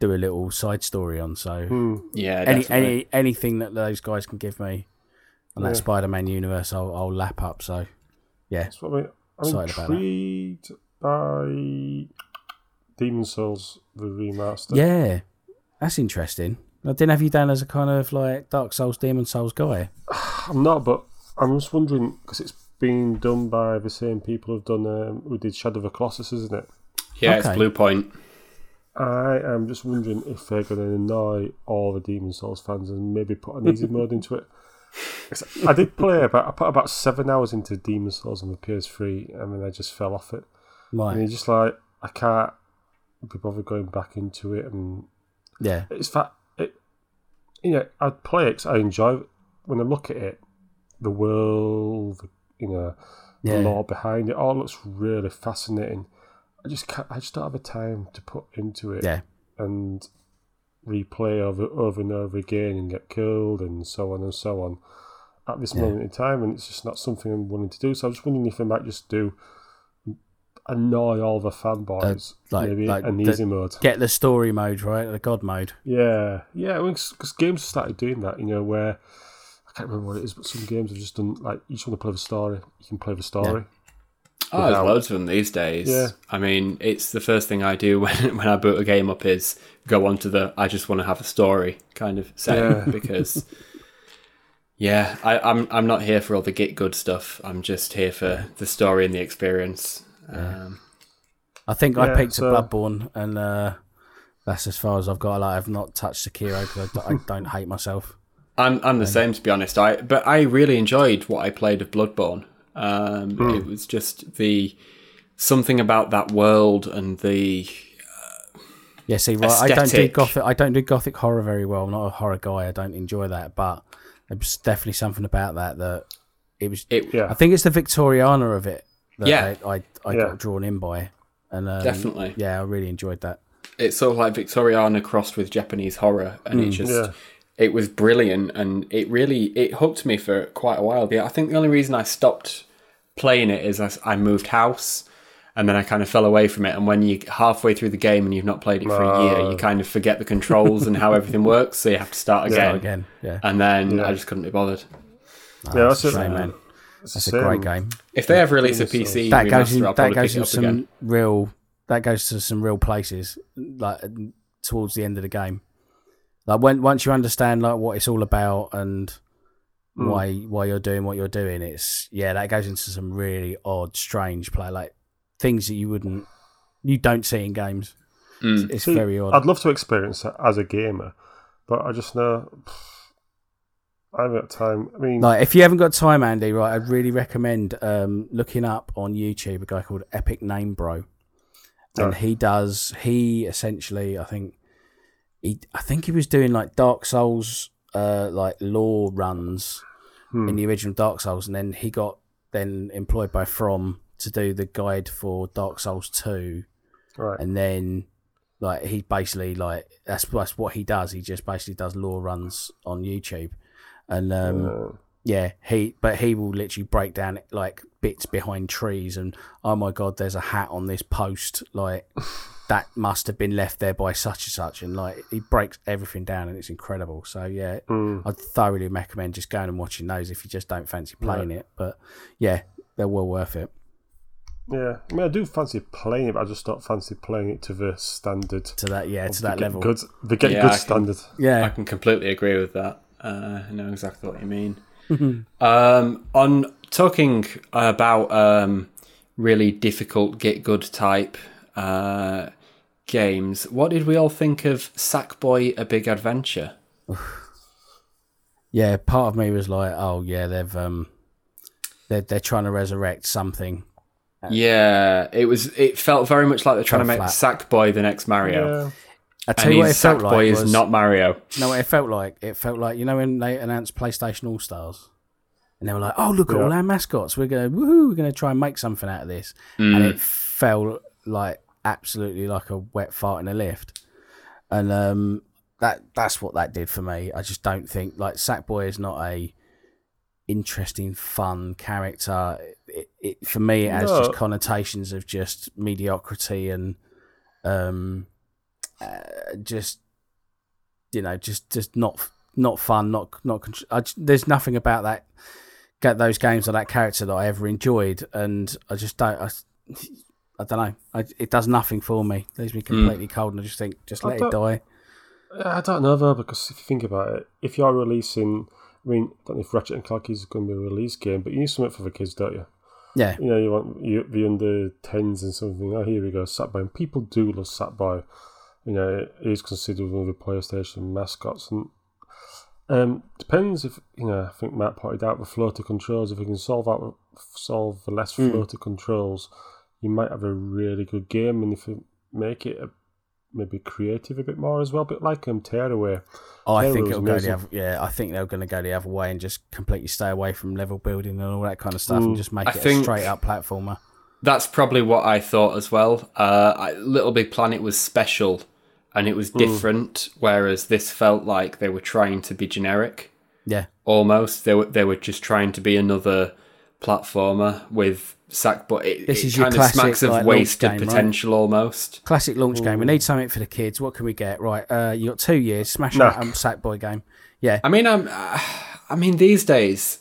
do a little side story on. So hmm, Yeah. any any anything that those guys can give me on that Spider-Man universe, I'll I'll lap up. So yeah, that's what I mean. I'm Excited about that. intrigued by Demon Souls, the remaster. yeah, that's interesting. I didn't have you down as a kind of like Dark Souls, Demon Souls guy. I'm not, but I'm just wondering because it's been done by the same people who've done um, who did Shadow of the Colossus, isn't it? yeah, it's okay. Bluepoint. I am just wondering if they're going to annoy all the Demon Souls fans and maybe put an easy mode into it. I did play about I put about seven hours into Demon Souls on the PS3 and then I just fell off it. And Right? you're just like I can't be bothered going back into it and Yeah, it's that it you know I play it I enjoy it. when I look at it the world the, you know yeah, the lore behind it all looks really fascinating I just can't I just don't have the time to put into it yeah. and replay over over and over again and get killed and so on and so on at this Yeah. moment in time and it's just not something I'm willing to do so I'm just wondering if I might just do annoy all the fanboys Uh, like- maybe like an easy mode Get the story mode right, the God mode. yeah, yeah. Because games started doing that, you know, where I can't remember what it is, but some games have just done like you just want to play the story, you can play the story. Oh, there's loads of them these days. Yeah. I mean, it's the first thing I do when when I boot a game up is go onto the I just want to have a story kind of setting Yeah. because yeah, I, I'm I'm not here for all the get good stuff. I'm just here for the story and the experience. Um, I think I picked so- a Bloodborne, and uh, that's as far as I've got. Like, I've not touched Sekiro because I, d- I don't hate myself. I'm I'm the same to be honest. I but I really enjoyed what I played of Bloodborne. Um, Hmm. It was just the something about that world and the uh, Yeah, see, right, I don't do gothic. I don't do gothic horror very well. I'm not a horror guy. I don't enjoy that, but there was definitely something about that that it was. It Yeah. I think it's the Victoriana of it that Yeah. I I, I Yeah. got drawn in by, and um, Definitely. yeah, I really enjoyed that. it's sort of like Victoriana crossed with Japanese horror, and it just Yeah. It was brilliant, and it really it hooked me for quite a while. Yeah, I think the only reason I stopped playing it is I, I moved house, and then I kind of fell away from it. And when you halfway through the game and you've not played it for a year, you kind of forget the controls and how everything works, so you have to start again. So again, yeah, And then Yeah. I just couldn't be bothered. Ah, yeah, that's that's a it. shame, man. It's That's a great game. If they ever release a PC That goes remaster, in, that goes pick it in up some again. real that goes to some real places like towards the end of the game. Like when once you understand like what it's all about and Mm. why why you're doing what you're doing, it's yeah that goes into some really odd, strange play like things that you wouldn't you don't see in games. Mm. It's See, very odd. I'd love to experience that as a gamer, but I just know I haven't got time. I mean, Like if you haven't got time, Andy, right, I'd really recommend um, looking up on YouTube a guy called Epic Name Bro, and Right. he does he essentially I think he I think he was doing like Dark Souls uh, like lore runs hmm, in the original Dark Souls, and then he got then employed by From to do the guide for Dark Souls Two, right. and then like he basically like that's that's what he does. He just basically does lore runs on YouTube, and um, yeah, he but he will literally break down like bits behind trees and oh my god, there's a hat on this post like that must have been left there by such and such and like he breaks everything down and it's incredible. So yeah, mm, I'd thoroughly recommend just going and watching those if you just don't fancy playing it. But yeah, they're well worth it yeah, I mean, I do fancy playing it, but I just don't fancy playing it to the standard. to that yeah to that level. Good, the get Yeah, good I can- standard. I can completely agree with that. Uh, I know exactly what you mean. um, on talking about um, really difficult get good type uh, games, what did we all think of Sackboy: A Big Adventure? yeah. Part of me was like, oh yeah, they've um, they're they're trying to resurrect something. Yeah, it was. It felt very much like they're trying to make flat. Sackboy the next Mario. Yeah, I tell And you what, it felt Sackboy like is was, not Mario. No, what it felt like it felt like you know when they announced PlayStation All Stars, and they were like, "Oh, look at Yeah. all our mascots. We're gonna woohoo, We're gonna try and make something out of this." And Mm. it felt like absolutely like a wet fart in a lift, and um, that that's what that did for me. I just don't think like Sackboy is not a interesting, fun character. It, it for me, it has No. just connotations of just mediocrity and um, uh, just you know, just just not not fun, not not. contr- there's nothing about that get those games or that character that I ever enjoyed, and I just don't. I, I don't know. I, it does nothing for me. It Leaves me completely cold, and I just think, just let it die. I don't know though, because if you think about it, if you're releasing, I mean, I don't know if Ratchet and Clank is going to be a release game, but you need something for the kids, don't you? Yeah, You know, you want you, the under tens and something. Oh, here we go, Sackboy. And people do love Sackboy. You know, it is considered one of the PlayStation mascots, and um, depends if you know. I think Matt pointed out the floater controls. If we can solve out solve the less Hmm. floater controls, you might have a really good game. And if you make it a, maybe creative a bit more as well, a bit like um, Tearaway. Oh, I Terror think was it'll go the other. Yeah, I think they're going to go the other way and just completely stay away from level building and all that kind of stuff, and Mm. just make I it a straight up platformer. That's probably what I thought as well. Uh, I, Little Big Planet was special and it was different, whereas this felt like they were trying to be generic. Yeah, Almost, they were they were just trying to be another platformer with Sackboy. It, This it is your kind of classic, smacks of like, wasted game, right? potential almost. classic launch game. We need something for the kids. What can we get? Right, uh, you got two years. Smash Knack. out a Sackboy game. Yeah, I mean, I'm. Uh, I mean, these days,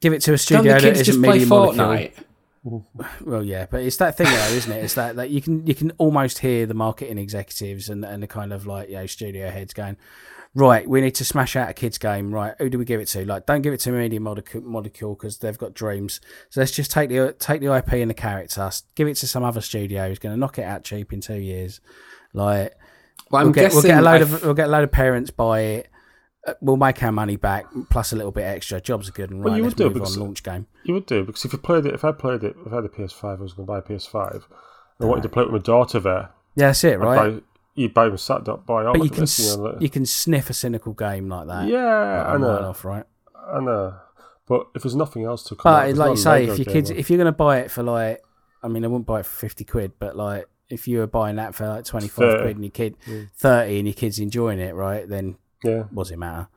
give it to a don't studio the that kids isn't just play Media Molecule. Fortnite? Well, yeah, but it's that thing though, isn't it? It's that that you can you can almost hear the marketing executives and and the kind of like you know studio heads going, right, we need to smash out a kids game. Right, who do we give it to? Like, don't give it to Media Molecule Molecule because they've got dreams. So let's just take the take the IP and the character, give it to some other studio who's going to knock it out cheap in two years. Like, Well, I'm we'll get, we'll get a load I of we'll get a load of parents buy it. Uh, We'll make our money back plus a little bit extra. Jobs are good and Well, right. you let's would do, move because- on launch game. You would do because if you played it, if I played it, if I had a PS5, I was going to buy a PS5. I wanted to play it with my daughter there. Yeah, that's it, I'd right? Buy- you buy them sat up by but you can s- you know, like- you can sniff a cynical game like that. yeah, like I a mile know, off, right? I know. But if there's nothing else to come But there's like you say, Lego if your kids, like- if you're going to buy it for like, I mean, I wouldn't buy it for fifty quid, but like if you were buying that for like twenty five quid and your kid Mm. thirty and your kid's enjoying it, right? Then yeah, what does it matter?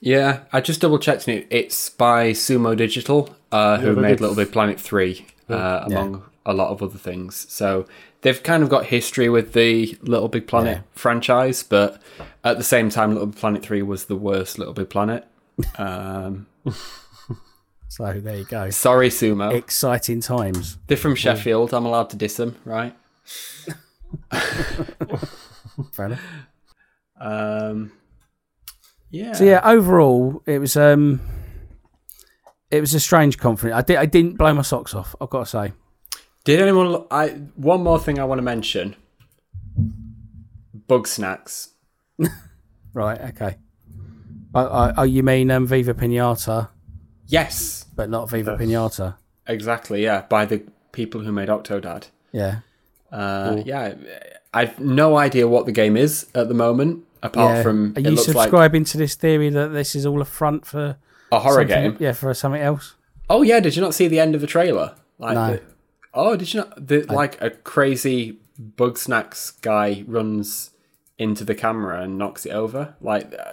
Yeah, I just double checked it. It's by Sumo Digital, uh, who Yeah, made did- Little Big Planet 3, uh, Yeah. among a lot of other things. So they've kind of got history with the Little Big Planet Yeah. franchise, but at the same time, Little Big Planet 3 was the worst Little Big Planet. Um, So there you go. sorry, Sumo. Exciting times. They're from Sheffield. I'm allowed to diss them, right? Fair enough. Um, yeah. So yeah, overall, it was um, it was a strange conference. I did I didn't blow my socks off. I've got to say. Did anyone? I one more thing I want to mention. Bugsnax. Right. Okay. Oh, oh, oh, you mean um, Viva Pinata, Yes, but not Viva. Pinata? exactly. Yeah, by the people who made Octodad. Yeah. Uh, yeah, I've no idea what the game is at the moment, apart yeah. from Are you looks like subscribing to this theory that this is all a front for a horror game. Yeah, for something else. Oh yeah, did you not see the end of the trailer? Like, No. the- oh, did you not? The, like a crazy Bugsnax guy runs into the camera and knocks it over. Like, uh,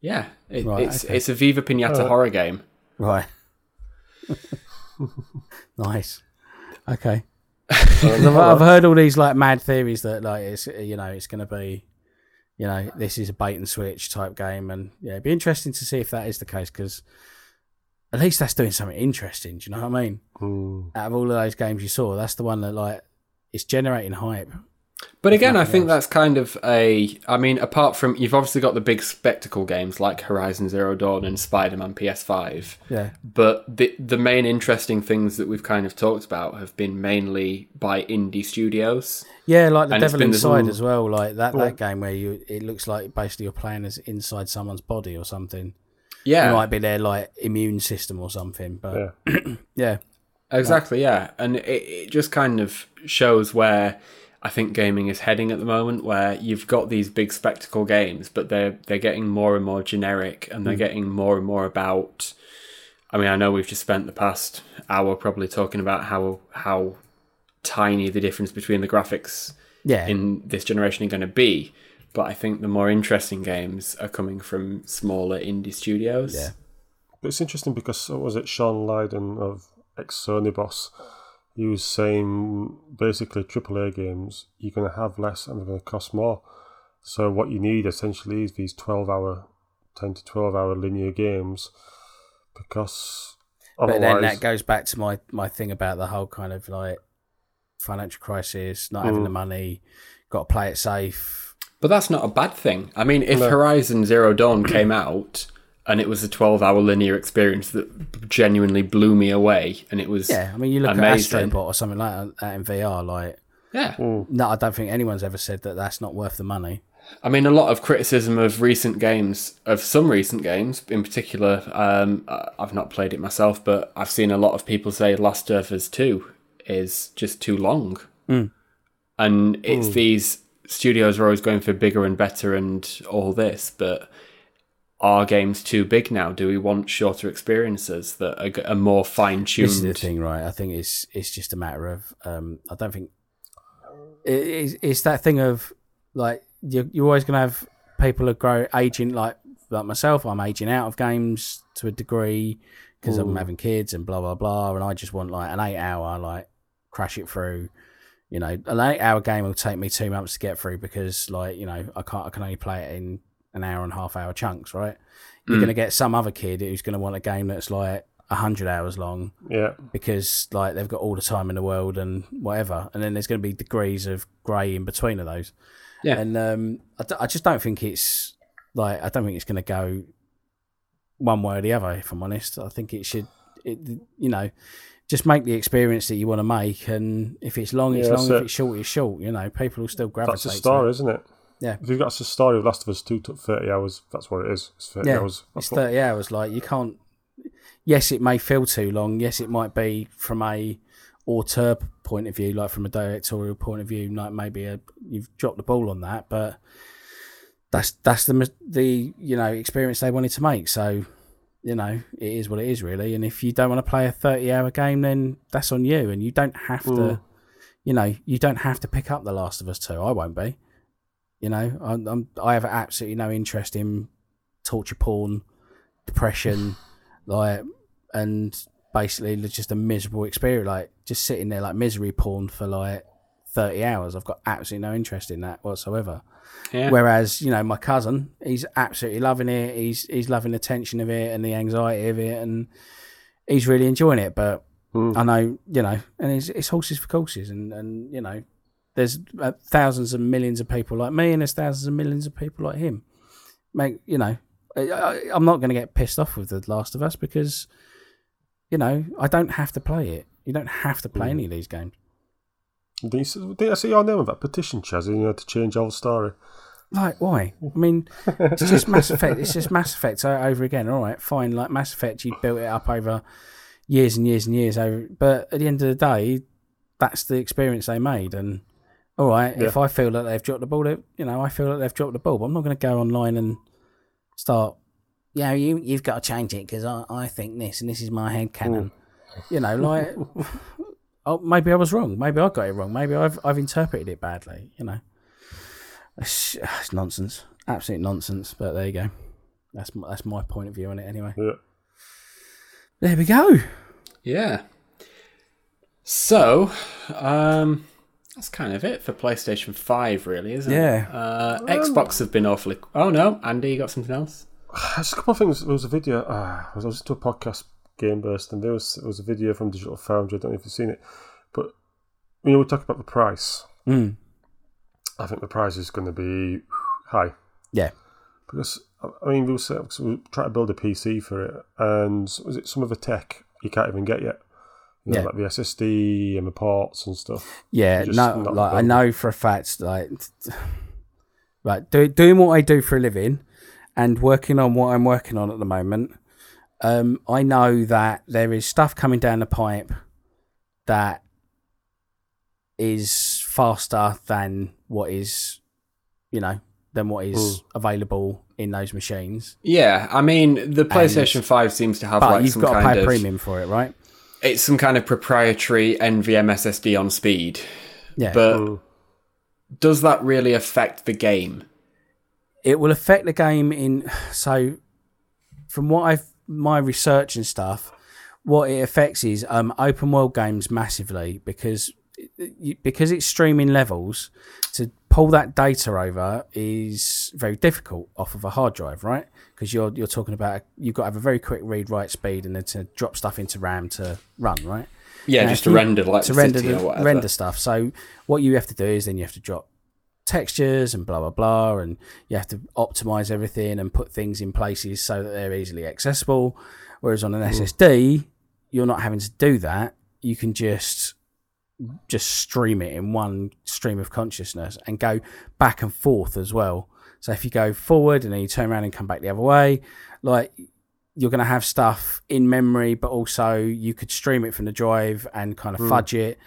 yeah, it, Right, it's okay. it's a Viva Pinata horror game. Right. nice. Okay. I've, I've heard all these like mad theories that like it's you know it's going to be you know this is a bait and switch type game and yeah it'd be interesting to see if that is the case because at least that's doing something interesting. Do you know what I mean? Mm. Out of all of those games you saw, that's the one that like it's generating hype. But again, I think else. that's kind of a. I mean, apart from you've obviously got the big spectacle games like Horizon Zero Dawn and Spider Man PS5. Yeah. But the the main interesting things that we've kind of talked about have been mainly by indie studios. Yeah, like the And Devil been this- Inside as well. Like that, Yeah. that game where you it looks like basically you're playing as inside someone's body or something. Yeah, It might be their like immune system or something. But Yeah. yeah, exactly. Yeah, and it, it just kind of shows where I think gaming is heading at the moment, where you've got these big spectacle games, but they're they're getting more and more generic, and they're hmm. getting more and more about. I mean, I know we've just spent the past hour probably talking about how how tiny the difference between the graphics yeah, in this generation are going to be. But I think the more interesting games are coming from smaller indie studios. Yeah. But it's interesting because what was it Shawn Layden of ex Sony boss? He was saying basically AAA games you're going to have less and they're going to cost more. So what you need essentially is these twelve hour, ten to twelve hour linear games, because but then that goes back to my my thing about the whole kind of like financial crisis, not having Mm. the money, got to play it safe. But that's not a bad thing. I mean, if No. Horizon Zero Dawn came out and it was a 12 hour linear experience that genuinely blew me away and it was. Yeah, I mean, you look Amazing. at Astrobot or something like that in VR. Like, Yeah. No, I don't think anyone's ever said that that's not worth the money. I mean, a lot of criticism of recent games, of some recent games in particular. Um, I've not played it myself, but I've seen a lot of people say Last of Us 2 is just too long. Mm. And it's these studios are always going for bigger and better and all this, but are games too big now? Do we want shorter experiences that are, are more fine tuned? This is the thing, right? I think it's it's just a matter of um, I don't think it, it's, it's that thing of like you're, you're always going to have people who grow aging like like myself. I'm aging out of games to a degree because I'm having kids and blah blah blah, and I just want like an eight hour like crash it through. You know, an eight hour game will take me two months to get through because like you know I can't I can only play it in an hour and a half hour chunks, right? You're Mm. going to get some other kid who's going to want a game that's like hundred hours long yeah, because like they've got all the time in the world and whatever, and then there's going to be degrees of grey in between of those. Yeah. and um, I, d- I just don't think it's like I don't think it's going to go one way or the other. If I'm honest, I think it should, it you know, just make the experience that you want to make, and if it's long, it's Yeah, long. that's If it's short, it's short. You know, people will still gravitate. that's a it. isn't it? Yeah. If you've got a story of Last of Us Two took thirty hours, that's what it is. It's thirty Yeah, hours. It's what- thirty hours. Like you can't. Yes, it may feel too long. Yes, it might be from a auteur point of view, like from a directorial point of view, like maybe a, you've dropped the ball on that, but that's that's the the you know experience they wanted to make. So you know it is what it is really. And if you don't want to play a thirty hour game, then that's on you, and you don't have to. Mm. You know, you don't have to pick up The Last of Us two. I won't be. You know, I'm, I'm I have absolutely no interest in torture porn, depression, like, and basically just a miserable experience. Like just sitting there like misery porn for like thirty hours. I've got absolutely no interest in that whatsoever. Yeah. Whereas you know my cousin, he's absolutely loving it. He's he's loving the tension of it and the anxiety of it, and he's really enjoying it. But Mm. I know you know, and it's, it's horses for courses, and and you know, there's uh, thousands and millions of people like me, and there's thousands and millions of people like him. Make you know, I, I, I'm not going to get pissed off with the Last of Us because you know I don't have to play it. You don't have to play Mm. any of these games. Did you I see your name on that petition, Chaz? and You had to change all the story. Like, why? I mean, it's just Mass Effect. It's just Mass Effect over again. All right, fine. Like Mass Effect, you built it up over years and years and years over. But at the end of the day, that's the experience they made. And all right, if I feel that they've dropped the ball, you know, I feel that they've dropped the ball. But I'm not going to go online and start. Yeah, you you've got to change it because I, I think this and this is my head canon. You know, like oh, maybe I was wrong. Maybe I got it wrong. Maybe I've I've interpreted it badly. You know. It's, it's nonsense, absolute nonsense. But there you go. That's my, that's my point of view on it. Anyway, Yeah. there we go. Yeah. So, um, that's kind of it for PlayStation 5, really, isn't Yeah. it? Uh, Xbox have been awfully. Oh, no. Andy, you got something else? Just a couple of things. There was a video. Uh, I was listening to a podcast, Game Burst, and there was was a video from Digital Foundry. I don't know if you've seen it, but you know we talk about the price. Mm. I think the price is going to be high Yeah, because I mean we were, we trying to build a PC for it, and was it some of the tech you can't even get yet? You know, Yeah. like the SSD and the ports and stuff. yeah. No, like I know for a fact, like, right, do, doing what I do for a living and working on what I'm working on at the moment. Um, I know that there is stuff coming down the pipe that is faster than what is, you know, than what is available in those machines. Yeah, I mean, the PlayStation 5 seems to have But like you've some got to kind pay a premium for it, right? It's some kind of proprietary NVMe SSD on speed. Yeah. But Mm. does that really affect the game? it will affect the game in so from what I've my research and stuff, what it affects is um, open world games massively because because it's streaming levels to pull that data over is very difficult off of a hard drive, right? Because you're you're talking about you've got to have a very quick read write speed and then to drop stuff into RAM to run, right? Yeah, Now, just to you- render like to render the, or whatever. render stuff. So what you have to do is then you have to drop textures and blah blah blah, and you have to optimize everything and put things in places so that they're easily accessible. Whereas on an mm. SSD, you're not having to do that. You can just just stream it in one stream of consciousness and go back and forth as well. So if you go forward and then you turn around and come back the other way, like you're going to have stuff in memory, but also you could stream it from the drive and kind of mm. fudge it.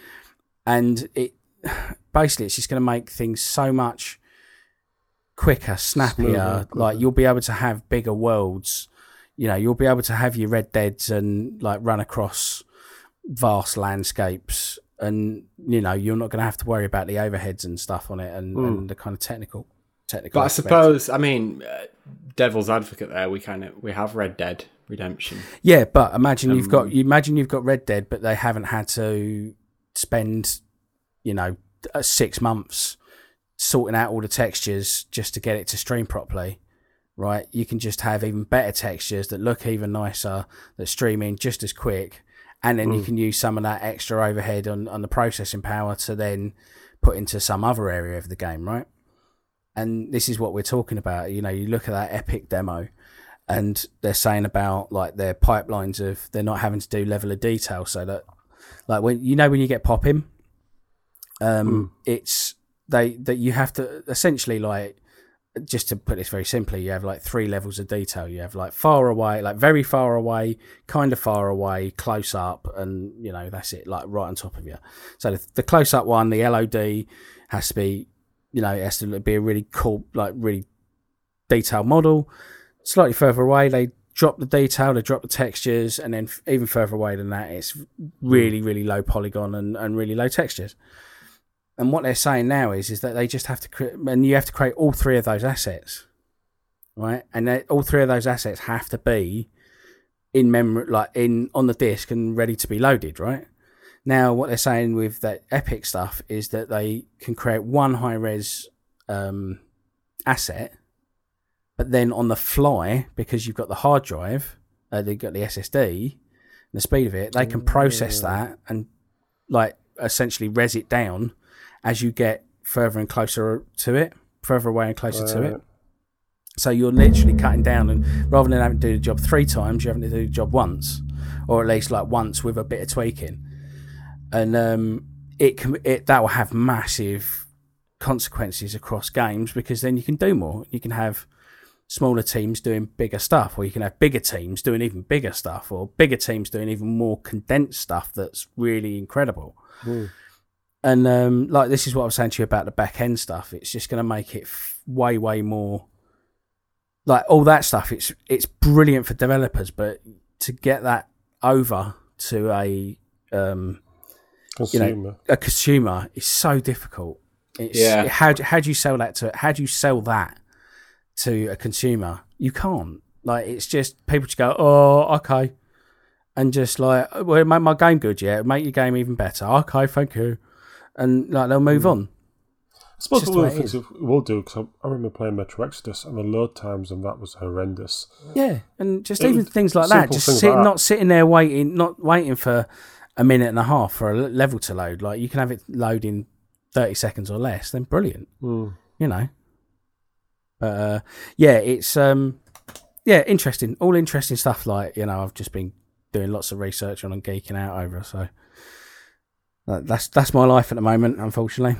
And it basically, it's just going to make things so much quicker, snappier. Smoother, like you'll be able to have bigger worlds. You know, you'll be able to have your Red Deads and like run across vast landscapes. And you know you're not going to have to worry about the overheads and stuff on it, and, and the kind of technical, technical. But I suppose, I mean, uh, devil's advocate there. We kind of we have Red Dead Redemption. Yeah, but imagine you've Um, got you imagine you've got Red Dead, but they haven't had to spend, you know, uh, six months sorting out all the textures just to get it to stream properly. Right, you can just have even better textures that look even nicer, that stream in just as quick, and then you can use some of that extra overhead on, on the processing power to then put into some other area of the game, right? And this is what we're talking about. You know, you look at that Epic demo, and they're saying about like their pipelines of they're not having to do level of detail so that like when you know when you get popping um it's they that you have to essentially like just to put this very simply, you have like three levels of detail. You have like far away, like very far away, kind of far away, close up, and you know that's it, like right on top of you. So the, the close up one, the LOD, has to be, you know, it has to be a really cool, like really detailed model. Slightly further away, they drop the detail, they drop the textures, and then f- even further away than that, it's really, really low polygon and, and really low textures. And what they're saying now is is that they just have to create, and you have to create all three of those assets, right? And they, all three of those assets have to be in memory, like in on the disk and ready to be loaded, right? Now, what they're saying with that Epic stuff is that they can create one high res um, asset, but then on the fly, because you've got the hard drive, uh, they've got the SSD, the speed of it, they can process that and like essentially res it down as you get further and closer to it, further away and closer to it. So you're literally cutting down, and rather than having to do the job three times, you're having to do the job once, or at least like once with a bit of tweaking. And um, it can it that will have massive consequences across games because then you can do more. You can have smaller teams doing bigger stuff, or you can have bigger teams doing even bigger stuff, or bigger teams doing even more condensed stuff that's really incredible. And um, like this is what I was saying to you about the back end stuff. It's just going to make it f- way, way more like all that stuff. It's it's brilliant for developers, but to get that over to a um, Consumer. a consumer is so difficult. It's, Yeah. How do, how do you sell that to? How do you sell that to a consumer? You can't. Like it's just people just go, oh, okay, and just like, well, make my game good, yeah, make your game even better. Okay, thank you, and like they'll move on. I suppose one of the things we will do, because I, I remember playing Metro Exodus, and the load times and that was horrendous. Yeah, and just It even things like that, just sitting, like that. not sitting there waiting, not waiting for a minute and a half for a level to load. Like you can have it load in thirty seconds or less. Then brilliant. Mm. you know. But uh, yeah, it's um, yeah, interesting. All interesting stuff. Like you know, I've just been doing lots of research on and geeking out over. So that's that's my life at the moment, unfortunately.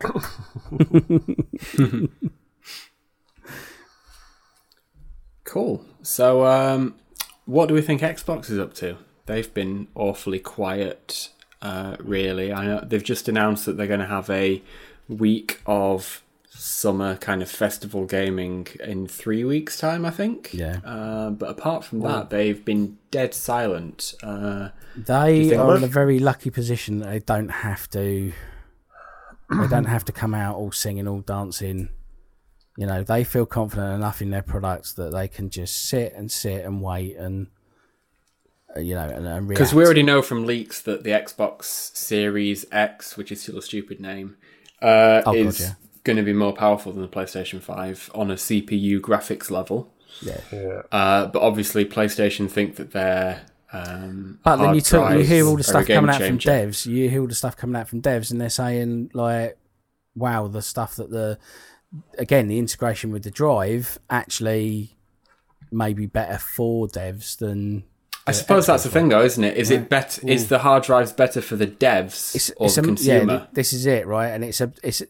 Cool. So, um, what do we think Xbox is up to? They've been awfully quiet, uh, really. I know they've just announced that they're going to have a week of summer kind of festival gaming in three weeks' time, I think. Yeah. Uh, but apart from that, they've been dead silent. Uh, They are in a very lucky position they don't have to. They don't have to come out all singing, all dancing. You know, they feel confident enough in their products that they can just sit and sit and wait and, uh, you know, Because we already know from leaks that the Xbox Series X, which is still a stupid name, uh, Oh, God, is yeah. Going to be more powerful than the PlayStation 5 on a CPU graphics level. yeah. Yeah. Uh, but obviously, PlayStation think that their um, But then you talk, you hear all the stuff game coming out changer. from devs. You hear all the stuff coming out from devs, and they're saying like, "Wow, the stuff that the again the integration with the drive actually may be better for devs than." I suppose that's the thing, though, isn't it? Is it better? Is the hard drives better for the devs It's, or it's the a, consumer? yeah, this is it, right? And it's a it's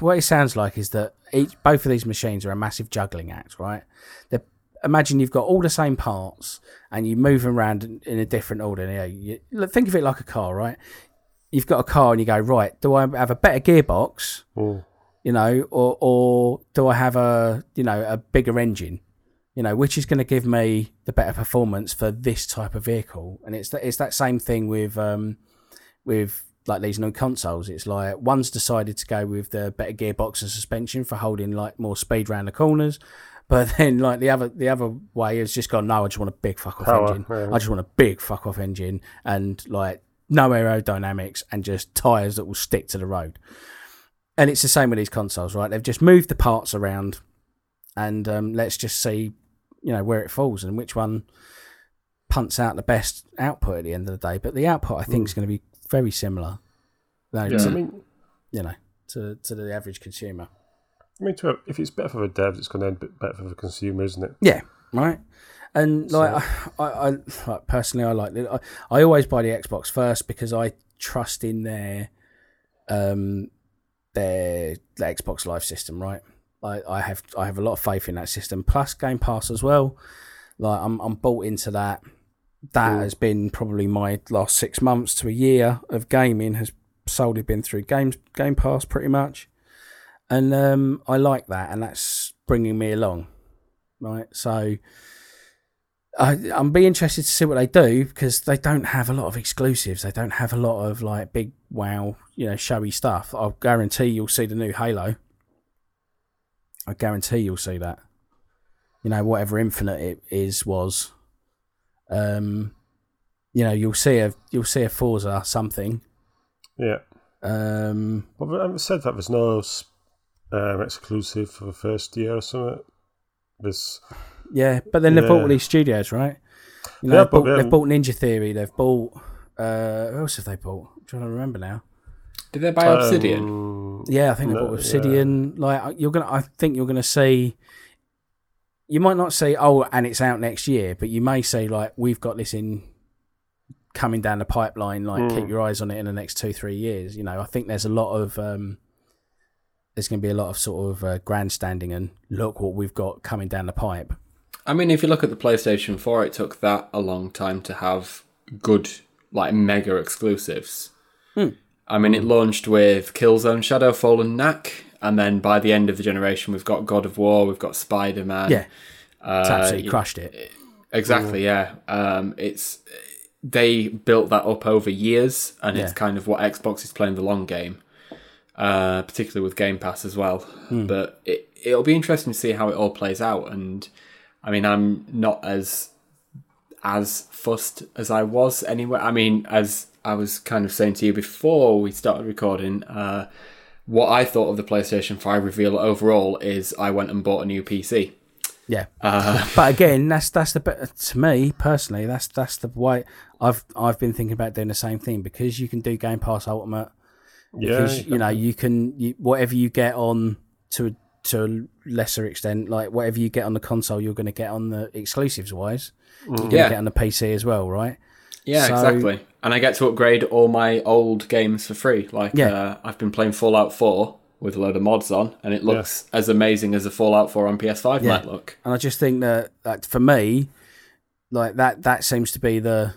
what it sounds like is that each both of these machines are a massive juggling act, right? They're, imagine you've got all the same parts and you move them around in, in a different order. You know, you, think of it like a car, right? You've got a car and you go, right, do I have a better gearbox, Mm. you know, or or do I have a you know a bigger engine? You know, which is going to give me the better performance for this type of vehicle? And it's that it's that same thing with um with like these new consoles. It's like one's decided to go with the better gearbox and suspension for holding like more speed around the corners. But then, like the other, the other way has just gone. No, I just want a big fuck off Power, engine. yeah. I just want a big fuck off engine and like no aerodynamics and just tires that will stick to the road. And it's the same with these consoles, right? They've just moved the parts around, and um, let's just see, you know, where it falls and which one punts out the best output at the end of the day. But the output, I think, is going to be very similar, Yeah, to, I mean, you know, to to the average consumer. I mean, to, if it's better for the devs, it's going to end better for the consumer, isn't it? Yeah, right. And like, I, I, like personally, I like. I, I always buy the Xbox first because I trust in their, um, their the Xbox Live system, right? I, I have I have a lot of faith in that system. Plus Game Pass as well. Like I'm I'm bought into that. That has been probably my last six months to a year of gaming has solely been through games Game Pass pretty much, and um, I like that, and that's bringing me along, right? So. I, I'm be interested to see what they do because they don't have a lot of exclusives. They don't have a lot of like big wow, you know, showy stuff. I'll guarantee you'll see the new Halo. I guarantee you'll see that. You know, whatever Infinite it is was, um, you know, you'll see a you'll see a Forza something. Yeah. Um, But I haven't said that there's no um, exclusive for the first year or something. There's yeah, but then they've bought all these studios, right? You know, Yeah, they've, bought, they've bought Ninja Theory. They've bought. Uh, who else have they bought? I'm trying to remember now. Did they buy Obsidian? um, Yeah, I think they No, bought Obsidian. Like you're gonna, I think you're gonna see. You might not say, "Oh, and it's out next year," but you may say, "Like we've got this in coming down the pipeline. Like Mm. keep your eyes on it in the next two, three years." You know, I think there's a lot of um, there's going to be a lot of sort of uh, grandstanding and look what we've got coming down the pipe. I mean, if you look at the PlayStation 4, it took that a long time to have good, like, mega exclusives. Hmm. I mean, it launched with Killzone, Shadowfall, and Knack, and then by the end of the generation, we've got God of War, we've got Spider Man. Yeah, it's uh, absolutely crushed it. Exactly, yeah. Um, it's they built that up over years, and it's kind of what Xbox is playing the long game, uh, particularly with Game Pass as well. Hmm. But it it'll be interesting to see how it all plays out. And I mean, I'm not as as fussed as I was anyway. I mean, as I was kind of saying to you before we started recording, uh, what I thought of the PlayStation Five reveal overall is I went and bought a new PC. Yeah, Uh, but again, that's that's the bit to me personally. That's that's the way I've I've been thinking about doing the same thing because you can do Game Pass Ultimate. Yeah, because you know you can you, whatever you get on to to a lesser extent, like whatever you get on the console, you're going to get on the exclusives wise. You're going to Yeah. get on the PC as well, right? Yeah, So- exactly. And I get to upgrade all my old games for free. Like, Yeah. uh, I've been playing Fallout 4 with a load of mods on, and it looks as amazing as a Fallout 4 on PS5 Yeah. might look. And I just think that, that for me, like that that seems to be the,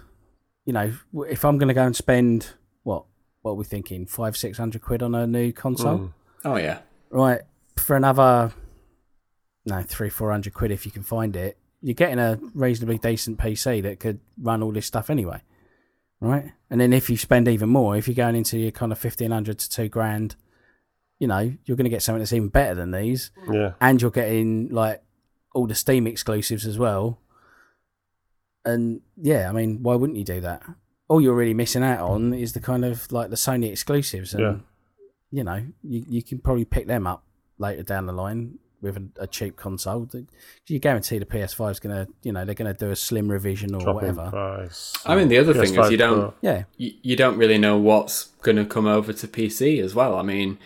you know, if I'm going to go and spend what what are we thinking five six hundred quid on a new console, Mm. Oh, yeah. right? For another, no three four hundred quid if you can find it, you're getting a reasonably decent PC that could run all this stuff anyway, right? And then if you spend even more, if you're going into your kind of fifteen hundred to two grand, you know, you're going to get something that's even better than these Yeah. and you're getting like all the Steam exclusives as well. And yeah, I mean, why wouldn't you do that? All you're really missing out on is the kind of like the Sony exclusives, and Yeah. you know, you you can probably pick them up later down the line with a, a cheap console. Do you guarantee the PS5 is gonna, you know, they're gonna do a slim revision or Drop whatever. price. I mean, the other thing is you don't Pro. Yeah, you, you don't really know what's going to come over to PC as well. I mean,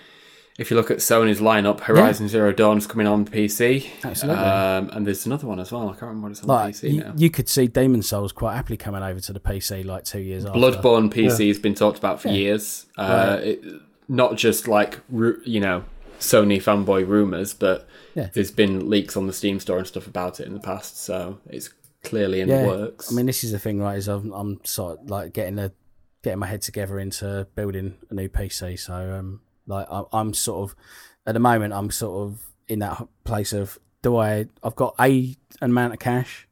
if you look at Sony's lineup, Horizon Zero Dawn's coming on PC. Absolutely. Um, and there's another one as well. I can't remember what it's on like PC you, now. you could see Demon Souls quite happily coming over to the PC like two years after. Bloodborne PC has been talked about for Yeah. years. Uh, it, not just like you know Sony fanboy rumors, but Yeah. there's been leaks on the Steam store and stuff about it in the past. So it's clearly in yeah. the works. I mean, this is the thing, right? Is I'm, I'm sort of like getting a getting my head together into building a new PC. So, um, like I'm, I'm sort of at the moment, I'm sort of in that place of do I? I've got a amount of cash,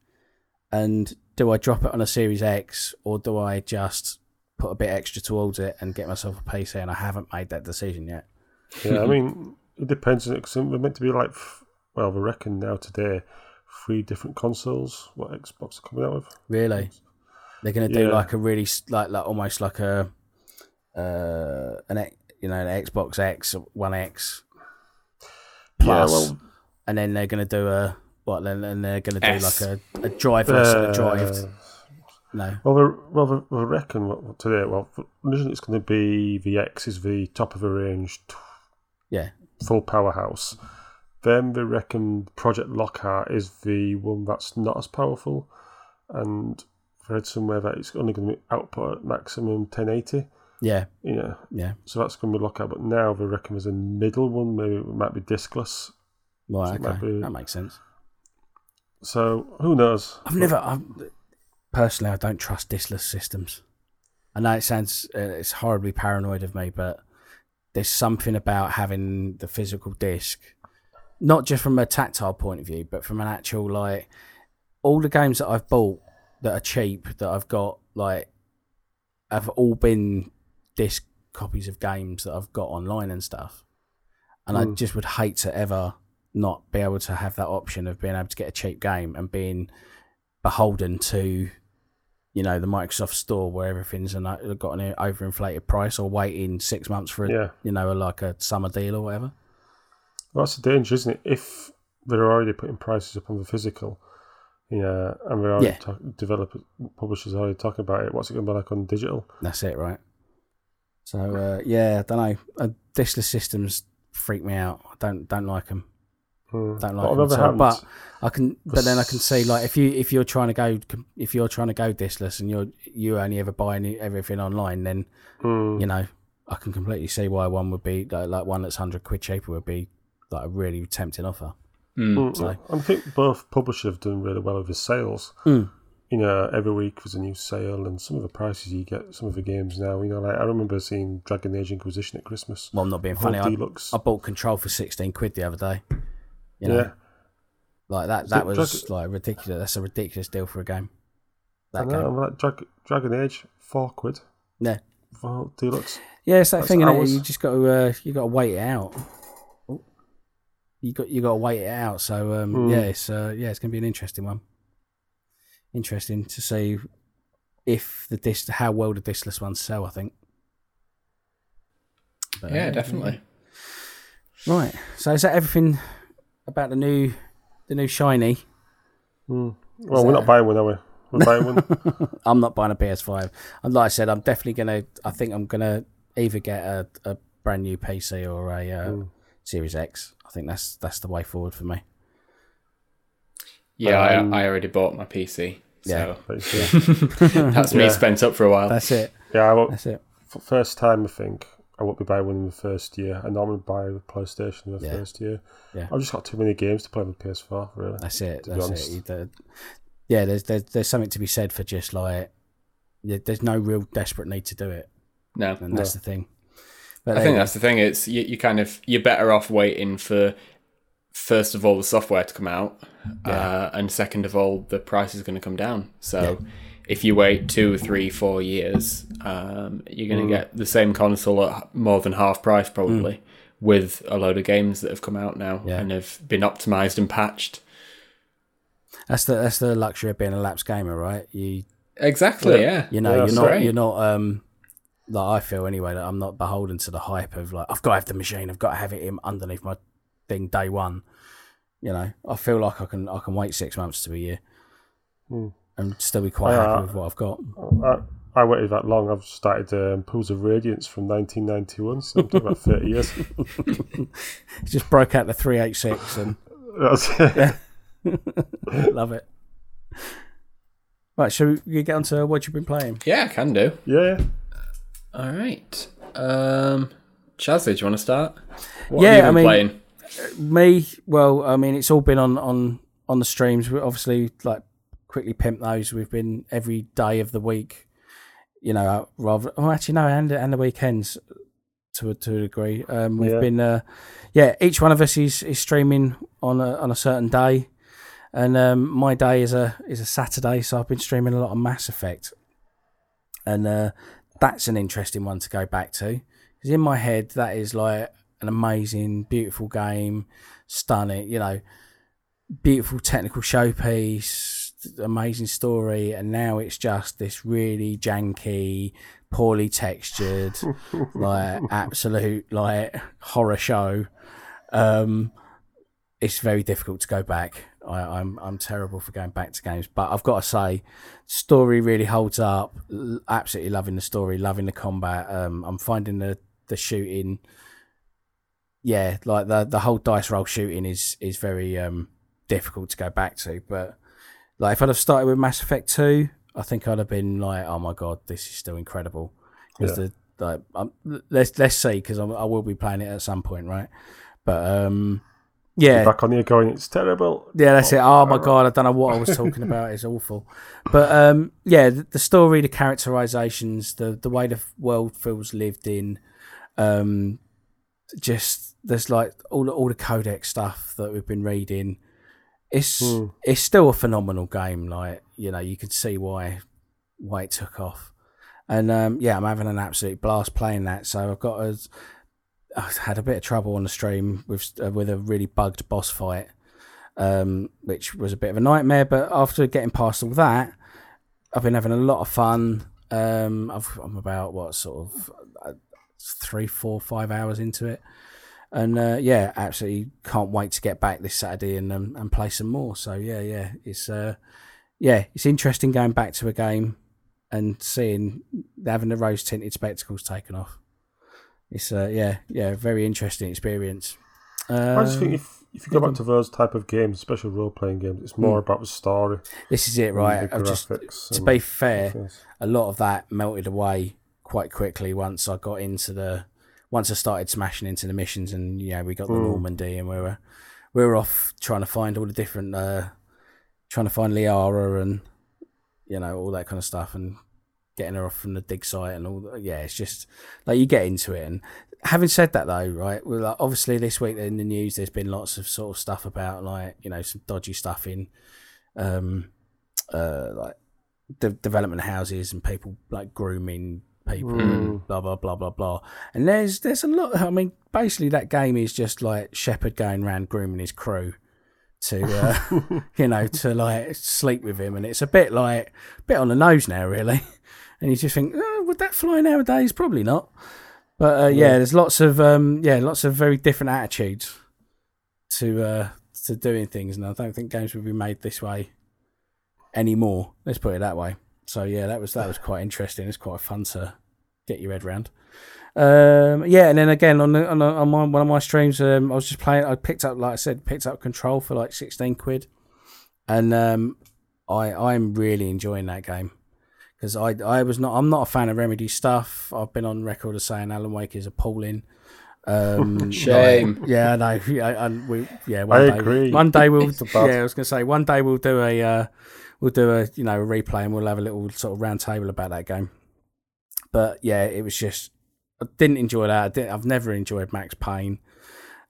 and do I drop it on a Series X or do I just put a bit extra towards it and get myself a PC? And I haven't made that decision yet. Yeah, I mean, it depends. Cause we're meant to be like, well, we reckon now today, three different consoles. What Xbox are coming out with? Really, they're gonna do Yeah. like a really like like almost like a uh an you know an Xbox X One X plus, Yeah, well, and then they're gonna do a what? Then then they're gonna do S. like a, a driverless and a drive. uh, No, well, we well, we, reckon what, what today. Well, originally it's going to be the X is the top of the range, t- yeah, full powerhouse. Then they reckon Project Lockhart is the one that's not as powerful, and I read somewhere that it's only going to be output at maximum 1080. yeah, You know, yeah, so that's going to be Lockhart. But now they reckon there's a middle one. Maybe it might be diskless. Right, So it might be- that makes sense. So who knows? I've never, I've, personally, I don't trust diskless systems. I know it sounds, uh, it's horribly paranoid of me, but there's something about having the physical disc, not just from a tactile point of view, but from an actual like, all the games that I've bought that are cheap that I've got like, have all been disc copies of games that I've got online and stuff, and I Mm. just would hate to ever not be able to have that option of being able to get a cheap game and being beholden to you know the Microsoft Store where everything's an, got an overinflated price or waiting six months for a, Yeah. you know like a summer deal or whatever. Well, that's the danger, isn't it? If they're already putting prices up on the physical, yeah, and we're already Yeah. talk, developers, publishers are already talking about it. What's it going to be like on digital? That's it, right? So uh, yeah, I don't know. Uh, diskless systems freak me out. I don't don't like them. Hmm. Don't But like on them. at all. But I can, but then I can see like if you if you're trying to go if you're trying to go diskless and you're you only ever buy any, everything online, then hmm, you know I can completely see why one would be like, like one that's hundred quid cheaper would be like a really tempting offer. Mm. so- I think both publishers have done really well with the sales. Mm. You know, every week there's a new sale, and some of the prices you get, some of the games now. You know, like I remember seeing Dragon Age Inquisition at Christmas. Well, I'm not being funny. I, deluxe. I bought Control for sixteen quid the other day. You know, yeah, like that. That was Dragon- like ridiculous. That's a ridiculous deal for a game. I know. game. Like Drag- Dragon Age, four quid. Yeah. for whole deluxe. Yeah, it's that That's thing. innit? hours. You just got to uh, you got to wait it out. Oh. You got you got to wait it out. So um, Mm. yeah, it's uh, yeah, it's gonna be an interesting one. Interesting to see if the disc how well the diskless ones sell. I think. But, Yeah, definitely. Right. So is that everything about the new the new shiny? Hmm. Well, we're not buying one, are we? We're buying one. I'm not buying a PS5. And like I said, I'm definitely gonna. I think I'm gonna either get a, a brand new PC or a uh, Mm. Series X. I think that's that's the way forward for me. Yeah, Um, I, I already bought my PC. Yeah. So Basically. that's me Yeah. spent up for a while. That's it. yeah, I won't, That's it. f- first time I think I won't be buying one in the first year. I normally buy a PlayStation in the Yeah. first year. Yeah. I've just got too many games to play with PS4. Really. That's it. To be That's honest. it. The- yeah, there's, there's there's something to be said for just like there's no real desperate need to do it, no, and that's the thing. But I there think that's the thing. It's you, you kind of you're better off waiting for first of all the software to come out, uh, and second of all the price is going to come down. So if you wait two, three, four years, um, you're going to get the same console at more than half price probably, with a load of games that have come out now Yeah. and have been optimized and patched. that's the that's the luxury of being a lapsed gamer, right? You Exactly. Yeah. Yeah. you know Yeah, you're not right. you're not um like I feel anyway that I'm not beholden to the hype of like I've got to have the machine, I've got to have it in underneath my thing day one. You know, I feel like I can I can wait six months to a year Hmm. And still be quite Yeah. happy with what I've got. I, I waited that long. I've started um, Pools of Radiance from 1991, so I'm talking about 30 years. Just broke out the three eight six and That's it. love it. Right, so you get on to what you've been playing? Yeah, can do. Yeah. All right. Um, Chazzy, do you want to start? What Yeah, have you I been mean- playing? Me, well, I mean, it's all been on on on the streams. We obviously like quickly pimp those. We've been every day of the week, you know, rather. Oh, actually, no, and and the weekends to a, to a degree. Um, we've Yeah. been, uh, yeah, each one of us is is streaming on a on a certain day, and um, my day is a is a Saturday, so I've been streaming a lot of Mass Effect, and uh, that's an interesting one to go back to because in my head that is like an amazing, beautiful game, stunning, you know, beautiful technical showpiece, amazing story, and now it's just this really janky, poorly textured, like absolute like horror show. Um, it's very difficult to go back. I, I'm I'm terrible for going back to games, but I've got to say, story really holds up. Absolutely loving the story, loving the combat. Um, I'm finding the the shooting. Yeah, like the the whole dice roll shooting is is very um difficult to go back to. But like if I'd have started with Mass Effect Two, I think I'd have been like, oh my god, this is still incredible. Because Yeah. the like, um, let's let's see, because I will be playing it at some point, right? But um, Yeah, back on here going, it's terrible. Yeah, that's it. Oh my god, I don't know what I was talking about. It's awful. But um, yeah, the, the story, the characterizations, the the way the world feels lived in, um, just there's like all the, all the codex stuff that we've been reading. It's Hmm. it's still a phenomenal game. Like you know, you can see why why it took off. And um, yeah, I'm having an absolute blast playing that. So I've got a, I've had a bit of trouble on the stream with uh, with a really bugged boss fight, um, which was a bit of a nightmare. But after getting past all that, I've been having a lot of fun. Um, I've, I'm about what sort of uh, three, four, five hours into it, and uh, yeah, absolutely can't wait to get back this Saturday and um, and play some more. So yeah, yeah, it's uh, yeah, it's interesting going back to a game and seeing having the rose tinted spectacles taken off. It's uh, yeah, yeah, very interesting experience. I just think if, if you go back to those type of games, especially role playing games, it's more about the story. this is it, right? just to be fair, things. a lot of that melted away quite quickly once I got into the once I started smashing into the missions and yeah we got the Mm. Normandy and we were we were off trying to find all the different uh trying to find Liara and you know all that kind of stuff and getting her off from the dig site and all that. yeah it's just like you get into it and having said that though right well like, obviously this week in the news there's been lots of sort of stuff about like you know some dodgy stuff in um uh like de- development houses and people like grooming people and blah blah blah blah blah. And there's there's a lot. I mean, basically that game is just like Shepard going around grooming his crew to uh, you know to like sleep with him, and it's a bit like a bit on the nose now, really. And you just think, oh, would that fly nowadays? Probably not. But uh, yeah, there's lots of um, yeah, lots of very different attitudes to uh, to doing things, and I don't think games will be made this way anymore. Let's put it that way. So yeah, that was that was quite interesting. It's quite fun to get your head around. Um, yeah, and then again on the, on, the, on my, one of my streams, um, I was just playing. I picked up, like I said, picked up Control for like sixteen quid, and um, I I'm really enjoying that game because I I was not I'm not a fan of Remedy stuff. I've been on record as saying Alan Wake is appalling. Um, Shame. like, yeah, no, yeah, and we yeah. One I day, agree. One day we'll It's yeah. I was gonna say one day we'll do a uh, we'll do a you know a replay and we'll have a little sort of round table about that game. But yeah, it was just I didn't enjoy that. I I've never enjoyed Max Payne,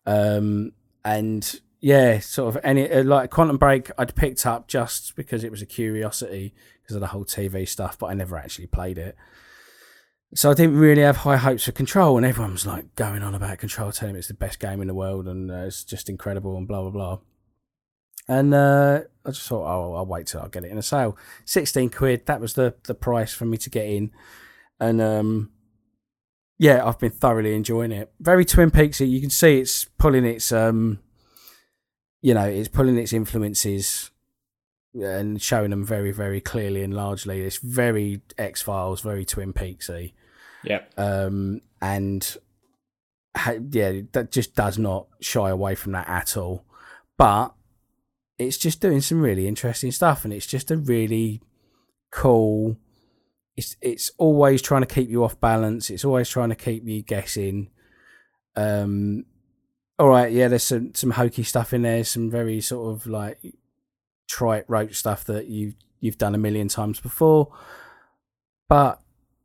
um, and yeah, sort of any uh, like Quantum Break I'd picked up just because it was a curiosity because of the whole TV stuff, but I never actually played it. So I didn't really have high hopes for Control, and everyone was like going on about Control, telling me it's the best game in the world and uh, it's just incredible and blah blah blah. And uh, I just thought, oh, I'll wait till I get it in a sale. Sixteen quid. That was the the price for me to get in, and um, yeah, I've been thoroughly enjoying it. Very Twin Peaksy. You can see it's pulling its um, you know, it's pulling its influences and showing them very very clearly and largely. It's very X Files, very Twin Peaksy Yeah. um, and ha- yeah, that just does not shy away from that at all. But it's just doing some really interesting stuff, and it's just a really cool. It's it's always trying to keep you off balance. It's always trying to keep you guessing. Um, all right, yeah, there's some some hokey stuff in there, some very sort of like trite rote stuff that you you've done a million times before, but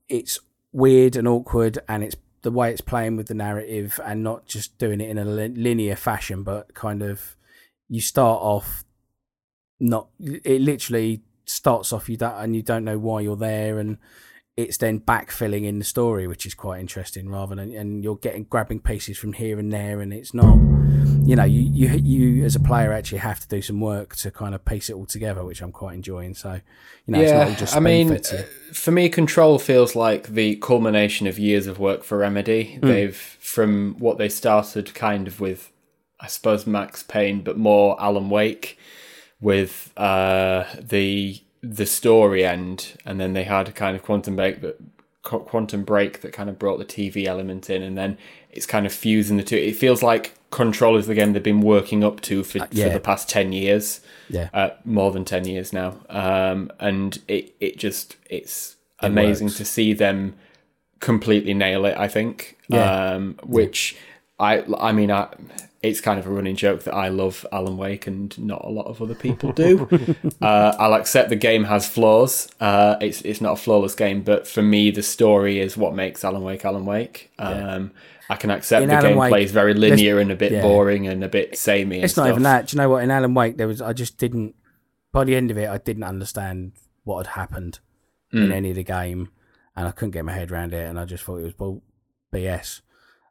it's weird and awkward, and it's the way it's playing with the narrative, and not just doing it in a linear fashion, but kind of you start off not it literally starts off you don't and you don't know why you're there and it's then backfilling in the story which is quite interesting rather than and you're getting grabbing pieces from here and there and it's not you know you you you as a player actually have to do some work to kind of piece it all together which I'm quite enjoying so you know it's not yeah, just I mean, spoon-fed to you. uh, for me, Control feels like the culmination of years of work for Remedy. Hmm. They've, from what they started kind of with, I suppose, Max Payne, but more Alan Wake, with uh, the the story end, and then they had a kind of Quantum Break that Quantum Break that kind of brought the TV element in, and then it's kind of fusing the two. It feels like Control is the game they've been working up to for, yeah. for the past ten years yeah uh, more than 10 years now um, and it, it just it's amazing works. to see them completely nail it i think Yeah. um, which I I mean I it's kind of a running joke that I love Alan Wake and not a lot of other people do. uh, I'll accept the game has flaws. Uh, it's it's not a flawless game, but for me, the story is what makes Alan Wake Alan Wake. Um, I can accept In the Alan gameplay Wake, is very linear and a bit yeah. boring and a bit samey. And It's stuff. not even that. Do you know what? In Alan Wake, there was I just didn't. By the end of it, I didn't understand what had happened Hmm. in any of the game, and I couldn't get my head around it, and I just thought it was bull BS.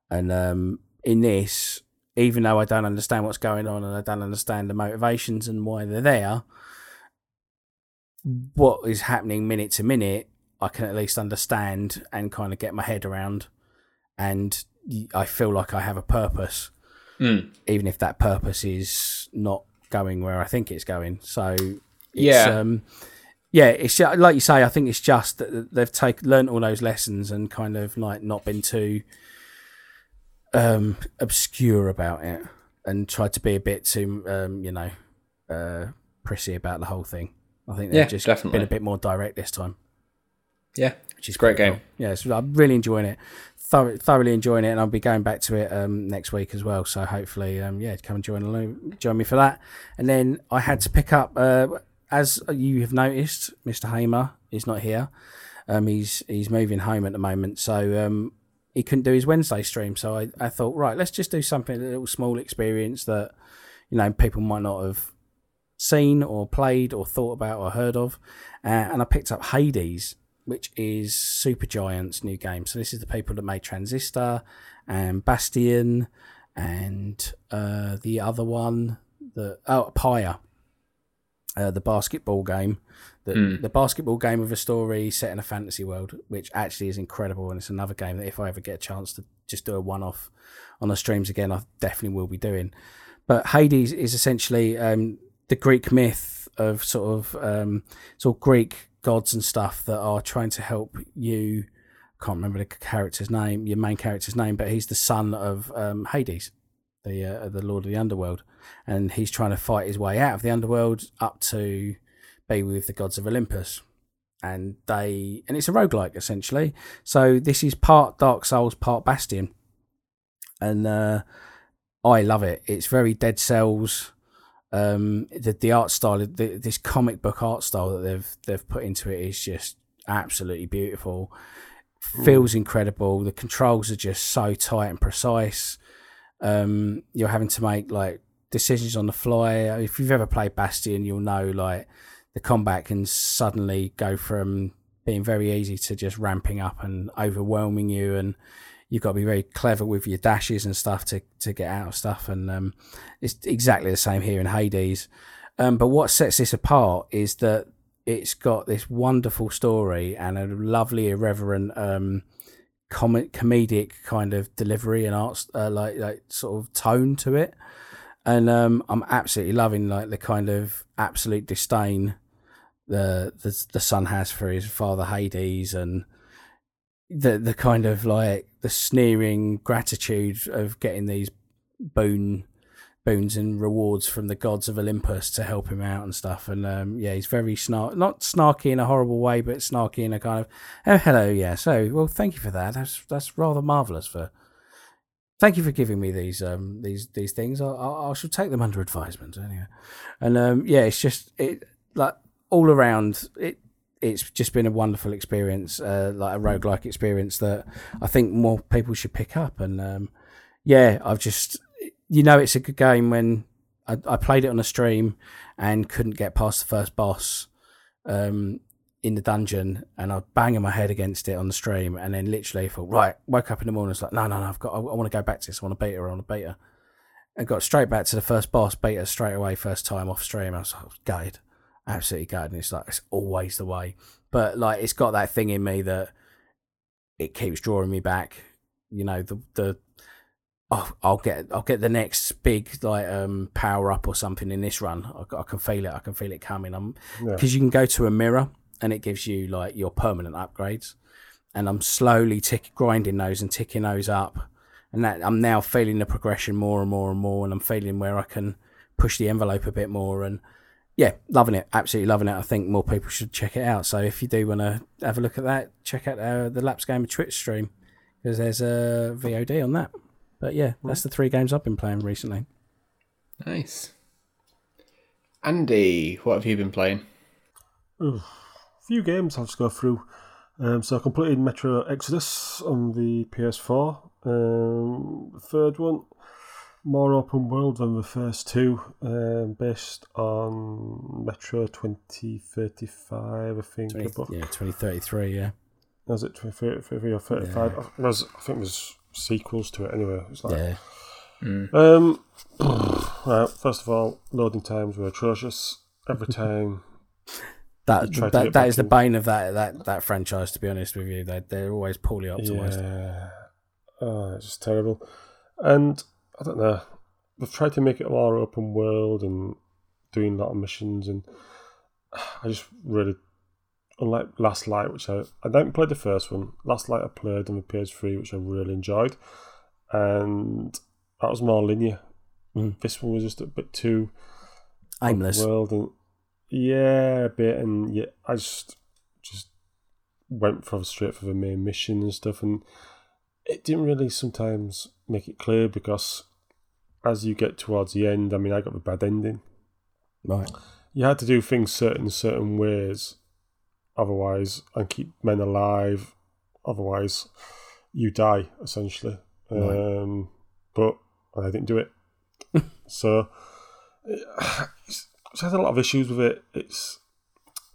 And um, in this, even though I don't understand what's going on and I don't understand the motivations and why they're there, what is happening minute to minute, I can at least understand and kind of get my head around, and I feel like I have a purpose Mm. even if that purpose is not going where I think it's going. So it's, Yeah. um, yeah, it's like you say. I think it's just that they've taken learned all those lessons and kind of like not been too um, obscure about it and tried to be a bit too, um, you know, uh, prissy about the whole thing. I think they've Yeah, just definitely. been a bit more direct this time Yeah, which is Great game. cool. Yeah, so I'm really enjoying it. Thor- thoroughly enjoying it, and I'll be going back to it um, next week as well. So hopefully, um, yeah, come and join join me for that. And then I had to pick up, uh, as you have noticed, Mr. Hamer is not here. Um, he's he's moving home at the moment, so um, he couldn't do his Wednesday stream. So I, I thought, right, let's just do something a little small experience that you know people might not have seen or played or thought about or heard of. Uh, and I picked up Hades, which is Supergiant's new game. So this is the people that made Transistor and Bastion and uh, the other one, the oh Pyre, uh, the basketball game. The, Hmm. the basketball game of a story set in a fantasy world, which actually is incredible, and it's another game that if I ever get a chance to just do a one-off on the streams again, I definitely will be doing. But Hades is essentially um, the Greek myth of sort of um, it's all Greek gods and stuff that are trying to help you. Can't remember the character's name, your main character's name, but he's the son of um, Hades, the uh, the Lord of the Underworld, and he's trying to fight his way out of the underworld up to be with the gods of Olympus. And they and it's a roguelike essentially. So this is part Dark Souls, part Bastion. And uh I love it. It's very Dead Cells. Um, the the art style, the, this comic book art style that they've they've put into it is just absolutely beautiful. Feels incredible. The controls are just so tight and precise. Um, you're having to make like decisions on the fly. If you've ever played Bastion, you'll know like the combat can suddenly go from being very easy to just ramping up and overwhelming you and you've got to be very clever with your dashes and stuff to, to get out of stuff and um, it's exactly the same here in Hades um, but what sets this apart is that it's got this wonderful story and a lovely irreverent um, comic comedic kind of delivery and art uh, like like sort of tone to it. And um, I'm absolutely loving like the kind of absolute disdain the the the son has for his father Hades and the the kind of like the sneering gratitude of getting these boon boons and rewards from the gods of Olympus to help him out and stuff and um, yeah he's very snark not snarky in a horrible way but snarky in a kind of oh hello yeah so well thank you for that that's that's rather marvelous for thank you for giving me these um these these things. I I, I shall take them under advisement anyway. And um yeah, it's just it like all around it. It's just been a wonderful experience, uh, like a roguelike experience that I think more people should pick up. And um, yeah, I've just you know it's a good game when I, I played it on a stream and couldn't get past the first boss. Um, in the dungeon and I was banging my head against it on the stream and then literally thought, right, woke up in the morning, it's like, no, no, no, I've got, I, I want to go back to this, I want to beat her, I want to beat her. And got straight back to the first boss, beat her straight away, first time off stream. I was like, absolutely gutted. And it's like, it's always the way. But like, it's got that thing in me that it keeps drawing me back. You know, the, the, oh, I'll get, I'll get the next big like um power up or something in this run. I, I can feel it. I can feel it coming. I'm Yeah. because you can go to a mirror and it gives you like your permanent upgrades and i'm slowly tick grinding those and ticking those up and that i'm now feeling the progression more and more and more and i'm feeling where i can push the envelope a bit more and yeah loving it absolutely loving it i think more people should check it out so if you do want to have a look at that check out uh, the lapsed gamer twitch stream because there's a vod on that But yeah, that's the three games I've been playing recently. Nice. Andy, what have you been playing? A few games I'll just go through. Um, so I completed Metro Exodus on the PS4. Um, the third one, more open world than the first two, um, based on Metro 2035, I think. 20, yeah, 2033, yeah. Was it 2033 or 35? It was, I think there's sequels to it anyway. It was like, Yeah. Um, right, first of all, loading times were atrocious. Every time That Try to that, get that the bane of that that that franchise. To be honest with you, they they're always poorly optimized. Yeah. Oh, it's just terrible. And I don't know. They've tried to make it a more open world and doing a lot of missions, and I just really, unlike Last Light, which I I didn't play the first one. Last Light I played on the PS3, which I really enjoyed, and that was more linear. Mm. This one was just a bit too Aimless. world and yeah, a bit, and yeah, I just just went for straight for the main mission and stuff, and it didn't really sometimes make it clear because as you get towards the end, I mean, I got the bad ending. Right. You had to do things certain certain ways, otherwise, and keep men alive. Otherwise, you die essentially. Right. Um, but I didn't do it, so it's, it's had a lot of issues with it. It's,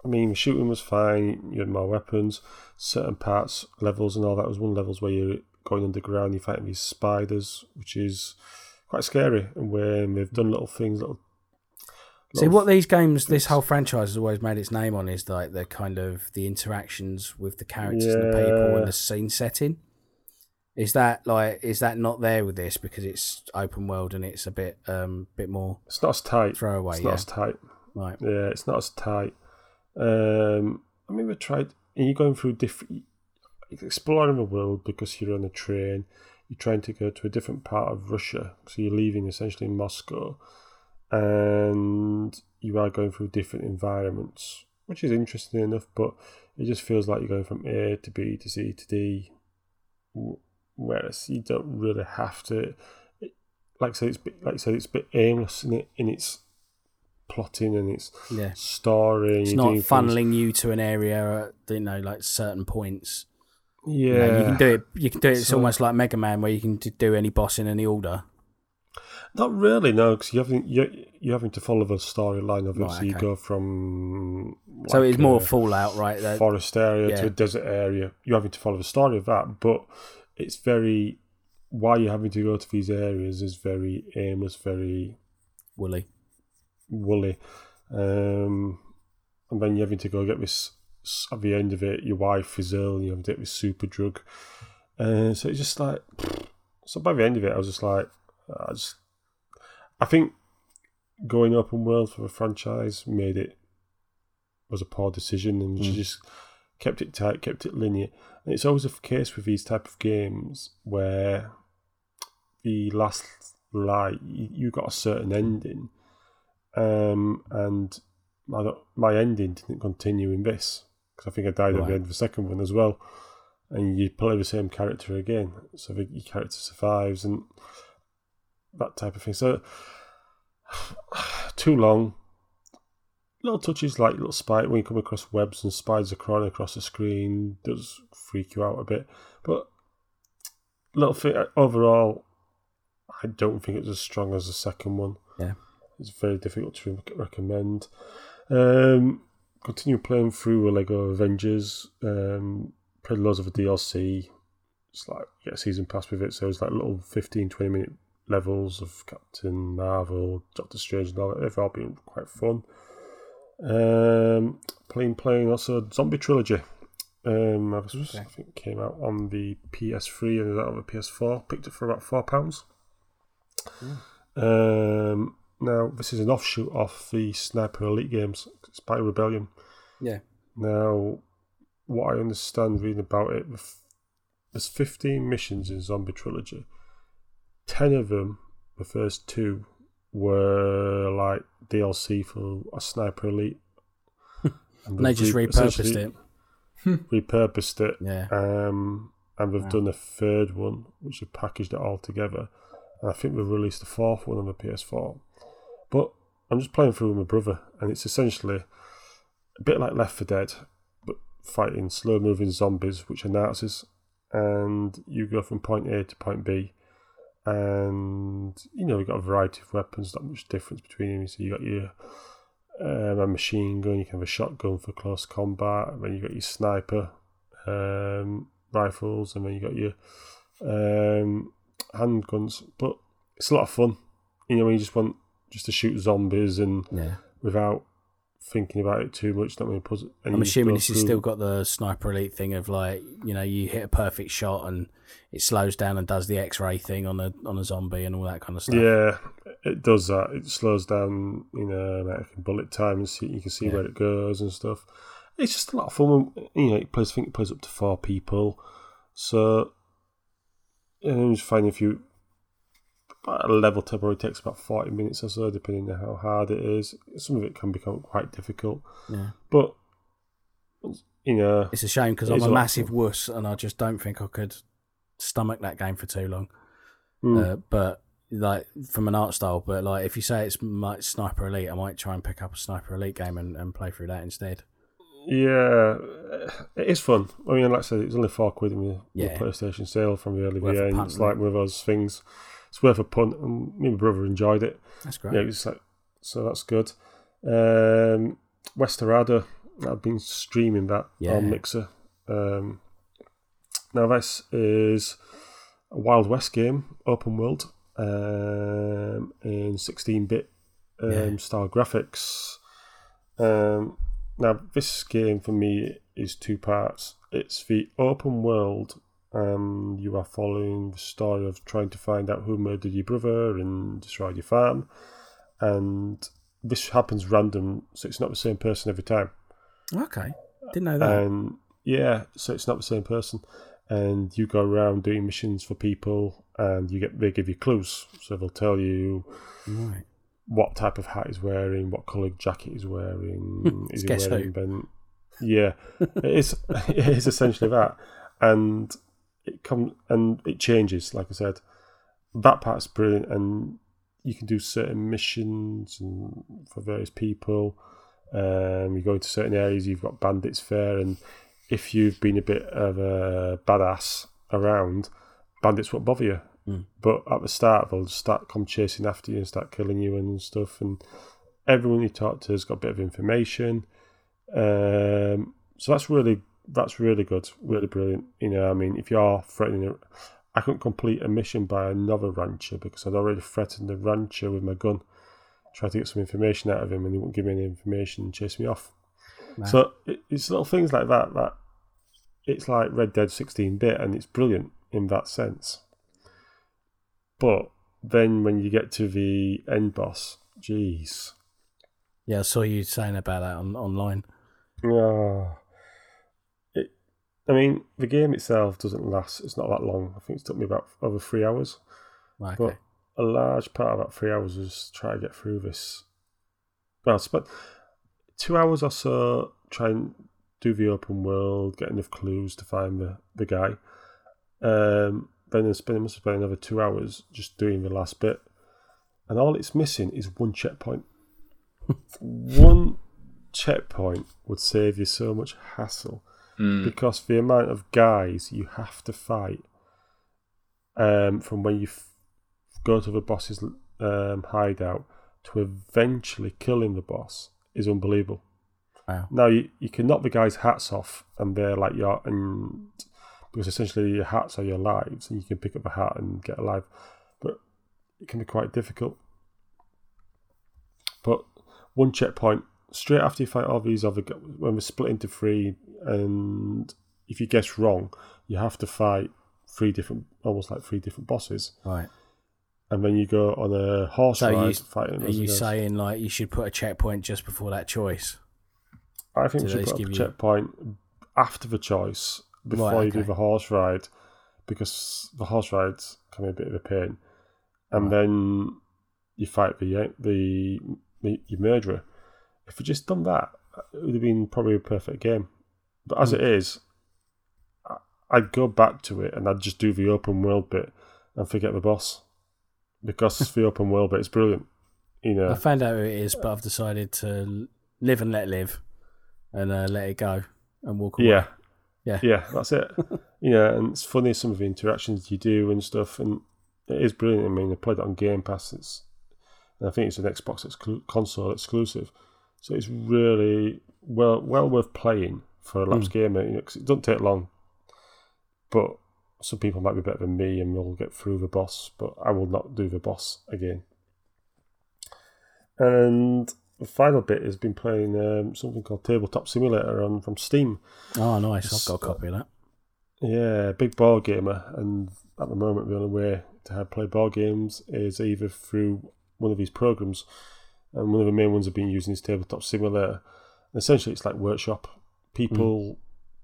I mean, shooting was fine. You had more weapons, certain parts, levels, and all that. Was one levels where you're going underground, you're fighting these spiders, which is quite scary. And when they've done little things, little. See what these games, this whole franchise has always made its name on is like the kind of the interactions with the characters and the people and the scene setting. Is that like is that not there with this because it's open world and it's a bit um bit more It's not as tight. throwaway? It's Yeah, not as tight. right. Yeah, it's not as tight. Um, I mean, we tried. And you're going through different, exploring the world because you're on a train. You're trying to go to a different part of Russia, so you're leaving essentially Moscow, and you are going through different environments, which is interesting enough. But it just feels like you're going from A to B to C to D, whereas you don't really have to. Like I said, it's a bit, like I said, it's a bit aimless in it in its plotting and its Yeah. story. It's you're not doing things- funneling you to an area at you know like certain points. Yeah, You, know, you can do it. You can do it. It's So- almost like Mega Man, where you can do any boss in any order. Not really, no, because you having you you're having to follow the storyline of it. Right, so you okay. go from so it's more a Fallout, right? That- forest area yeah. to a desert area. You're having to follow the story of that, but it's very why you're having to go to these areas is very aimless, very Woolly. woolly. Um, and then you're having to go get this at the end of it. Your wife is ill, and you have to get this super drug. Uh, so it's just like, so by the end of it, I was just like, I just, I think going open world for a franchise made it was a poor decision, and she Mm. just kept it tight, kept it linear. And it's always a case with these type of games where the last light you, got a certain ending, um, and my my ending didn't continue in this because I think I died at the end of the second one as well. And you play the same character again, so the, your character survives and that type of thing. So too long. Little touches like little spider when you come across webs and spiders are crawling across the screen does freak you out a bit, but little thing overall, I don't think it's as strong as the second one. Yeah. It's very difficult to recommend. Um, continue playing through Lego Avengers. Um, played loads of the DLC. It's like get a season pass with it, so it's like little 15, 20 minute levels of Captain Marvel, Doctor Strange, and all that. They've all been quite fun. Um, playing, playing also Zombie Trilogy. Um, I, was, Okay. I think it came out on the PS3 and out on the PS4. Picked it for about four pounds. Um, now this is an offshoot of the Sniper Elite games. By Rebellion. Yeah. Now, what I understand reading about it, there's 15 missions in Zombie Trilogy. 10 of them, the first two, were like DLC for a Sniper Elite. And they just re- repurposed it. Repurposed it. Yeah. Um, and we've Wow. done a third one, which have packaged it all together. And I think we've released a fourth one on the PS4. But I'm just playing through with my brother, and it's essentially a bit like Left 4 Dead, but fighting slow moving zombies, which are Nazis. And you go from point A to point B. And, you know, you've got a variety of weapons, not much difference between them. So you got your um, a machine gun, you can have a shotgun for close combat, and then you got your sniper um, rifles, and then you got your um, handguns. But it's a lot of fun, you know, when you just want just to shoot zombies and Yeah. without thinking about it too much. Many puzzle. And I'm assuming this has still got the sniper elite thing of like you know you hit a perfect shot and it slows down and does the X-ray thing on a on a zombie and all that kind of stuff. Yeah, it does that. It slows down, you know, like bullet time and see, you can see Yeah. where it goes and stuff. It's just a lot of fun. You know, it plays. I think it plays up to four people. So, and just finding a few. About a level probably takes about forty minutes or so, depending on how hard it is. Some of it can become quite difficult, Yeah. but you know, It's a shame because I'm a lot massive wuss and I just don't think I could stomach that game for too long. mm, Uh, but like from an art style, but like if you say it's like Sniper Elite, I might try and pick up a Sniper Elite game and, and play through that instead. yeah, it is fun. I mean, like I said, it's only four quid in the, the Yeah. PlayStation sale from the early Worth and it's like one of those things. It's worth a punt, and me and my brother enjoyed it. That's great. Yeah, it's like so that's good. Um, Westerado, I've been streaming that Yeah. on Mixer. Um, now this is a Wild West game, open world, um, in 16-bit um, Yeah. style graphics. Um, now this game for me is two parts. It's the open world and you are following the story of trying to find out who murdered your brother and destroyed your farm. And this happens random, so it's not the same person every time. Okay, didn't know that. And yeah, so it's not the same person. And you go around doing missions for people, and you get they give you clues. So they'll tell you right. what type of hat he's wearing, what coloured jacket he's wearing. is he wearing who? Ben? Yeah, it is. It is essentially that, and it comes and it changes. Like I said, that part's brilliant, and you can do certain missions and for various people. Um, you go into certain areas. You've got bandits there, and if you've been a bit of a badass around, bandits won't bother you. Mm. But at the start, they'll start come chasing after you and start killing you and stuff. And everyone you talk to has got a bit of information. Um, so that's really that's really good, really brilliant. You know, I mean, if you're threatening, a, I couldn't complete a mission by another rancher because I'd already threatened the rancher with my gun, tried to get some information out of him, and he wouldn't give me any information and chase me off. Wow. So it, it's little things like that that it's like Red Dead 16 bit, and it's brilliant in that sense. But then when you get to the end boss, jeez, Yeah, I saw you saying about that on online. Ah. It. I mean, the game itself doesn't last. It's not that long. I think it's took me about over three hours. Right, But a large part of that three hours was try to get through this. Well, spent two hours or so trying to do the open world, get enough clues to find the, the guy. Um, then I spent, must have spent another two hours just doing the last bit. And all it's missing is one checkpoint. one checkpoint would save you so much hassle Mm. because the amount of guys you have to fight um, from when you f- go to the boss's um, hideout to eventually killing the boss is unbelievable. Wow. Now you, you can knock the guy's hats off, and they're like your and because essentially your hats are your lives, and you can pick up a hat and get alive, but it can be quite difficult. But one checkpoint straight after you fight all these other when we're split into three, and if you guess wrong, you have to fight three different, almost like three different bosses, Right. and then you go on a horse So ride you- fighting. Are you saying like you should put a checkpoint just before that choice? I think Do we should put a you- checkpoint after the choice before Right, you do okay. the horse ride because the horse rides can be a bit of a pain, and Right. then you fight the the, the your murderer. If we just done that, it would have been probably a perfect game. But as Hmm. it is, I, I'd go back to it and I'd just do the open world bit and forget the boss because the open world bit is brilliant. You know, I found out who it is, but I've decided to live and let live, and uh, let it go and walk away. yeah, Yeah. yeah, that's it. you know, and it's funny some of the interactions you do and stuff, and it is brilliant. I mean, I played it on Game Pass. It's, and I think it's an Xbox exclu- console exclusive, so it's really well well worth playing for a lapsed gamer. You know, it doesn't take long, but some people might be better than me and will get through the boss, but I will not do the boss again. And the final bit has been playing um, something called Tabletop Simulator on from Steam. Oh, nice! I've got a copy of that. Yeah, big board gamer, and at the moment the only way to have play board games is either through one of these programs, and one of the main ones I've been using is Tabletop Simulator. And essentially, it's like workshop. People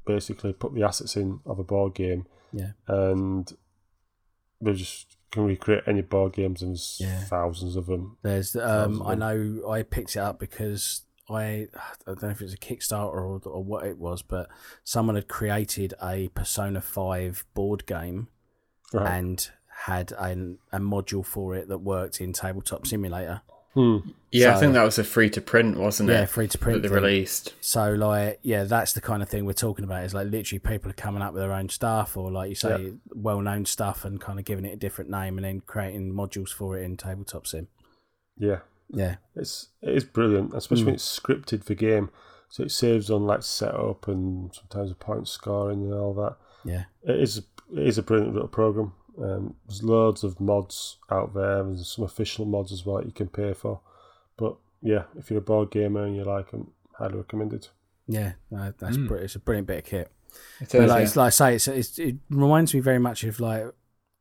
basically put the assets in of a board game, Yeah. and they just can recreate any board games, and there's Yeah. thousands of them. There's um, I know I picked it up because I I don't know if it was a Kickstarter or, or what it was, but someone had created a Persona Five board game Right. and had an, a module for it that worked in Tabletop Simulator. Hmm. Yeah, I think that was a free to print, wasn't it? Yeah, free to that print. they thing. released. So like, yeah, that's the kind of thing we're talking about. Is like literally people are coming up with their own stuff, or like you say, well-known stuff, and kind of giving it a different name, and then creating modules for it in Tabletop Sim. Yeah, Yeah, it's it is brilliant, especially when it's scripted for game. So it saves on like setup and sometimes a point scoring and all that. yeah, It is it is a brilliant little program. Um, there's loads of mods out there, and there's some official mods as well that you can pay for. But yeah, if you're a board gamer and you like them, highly recommended. yeah. No, that's Mm. br- it's a brilliant bit of kit. It But is, like, yeah. it's like I say, it's, it's, it reminds me very much of like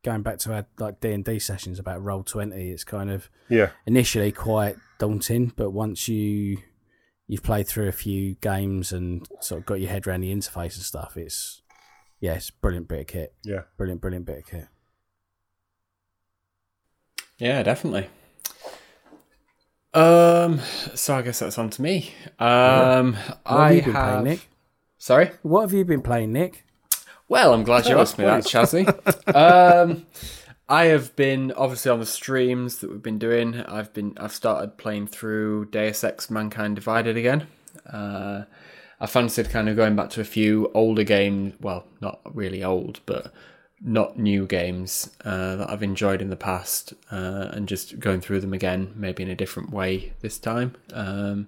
going back to our like D and D sessions about Roll Twenty. It's kind of Yeah, initially quite daunting, but once you you've played through a few games and sort of got your head around the interface and stuff, it's yeah, it's brilliant bit of kit. yeah. Brilliant, brilliant bit of kit. Yeah, definitely. Um, so I guess that's on to me. Um, What I have have. playing, Nick? Sorry. What have you been playing, Nick? Well, I'm glad you Oh, asked me that, Chazzy. um, I have been obviously on the streams that we've been doing. I've been I've started playing through Deus Ex: Mankind Divided again. Uh, I fancied kind of going back to a few older games. Well, not really old, but not new games uh, that I've enjoyed in the past, uh, and just going through them again, maybe in a different way this time. Um,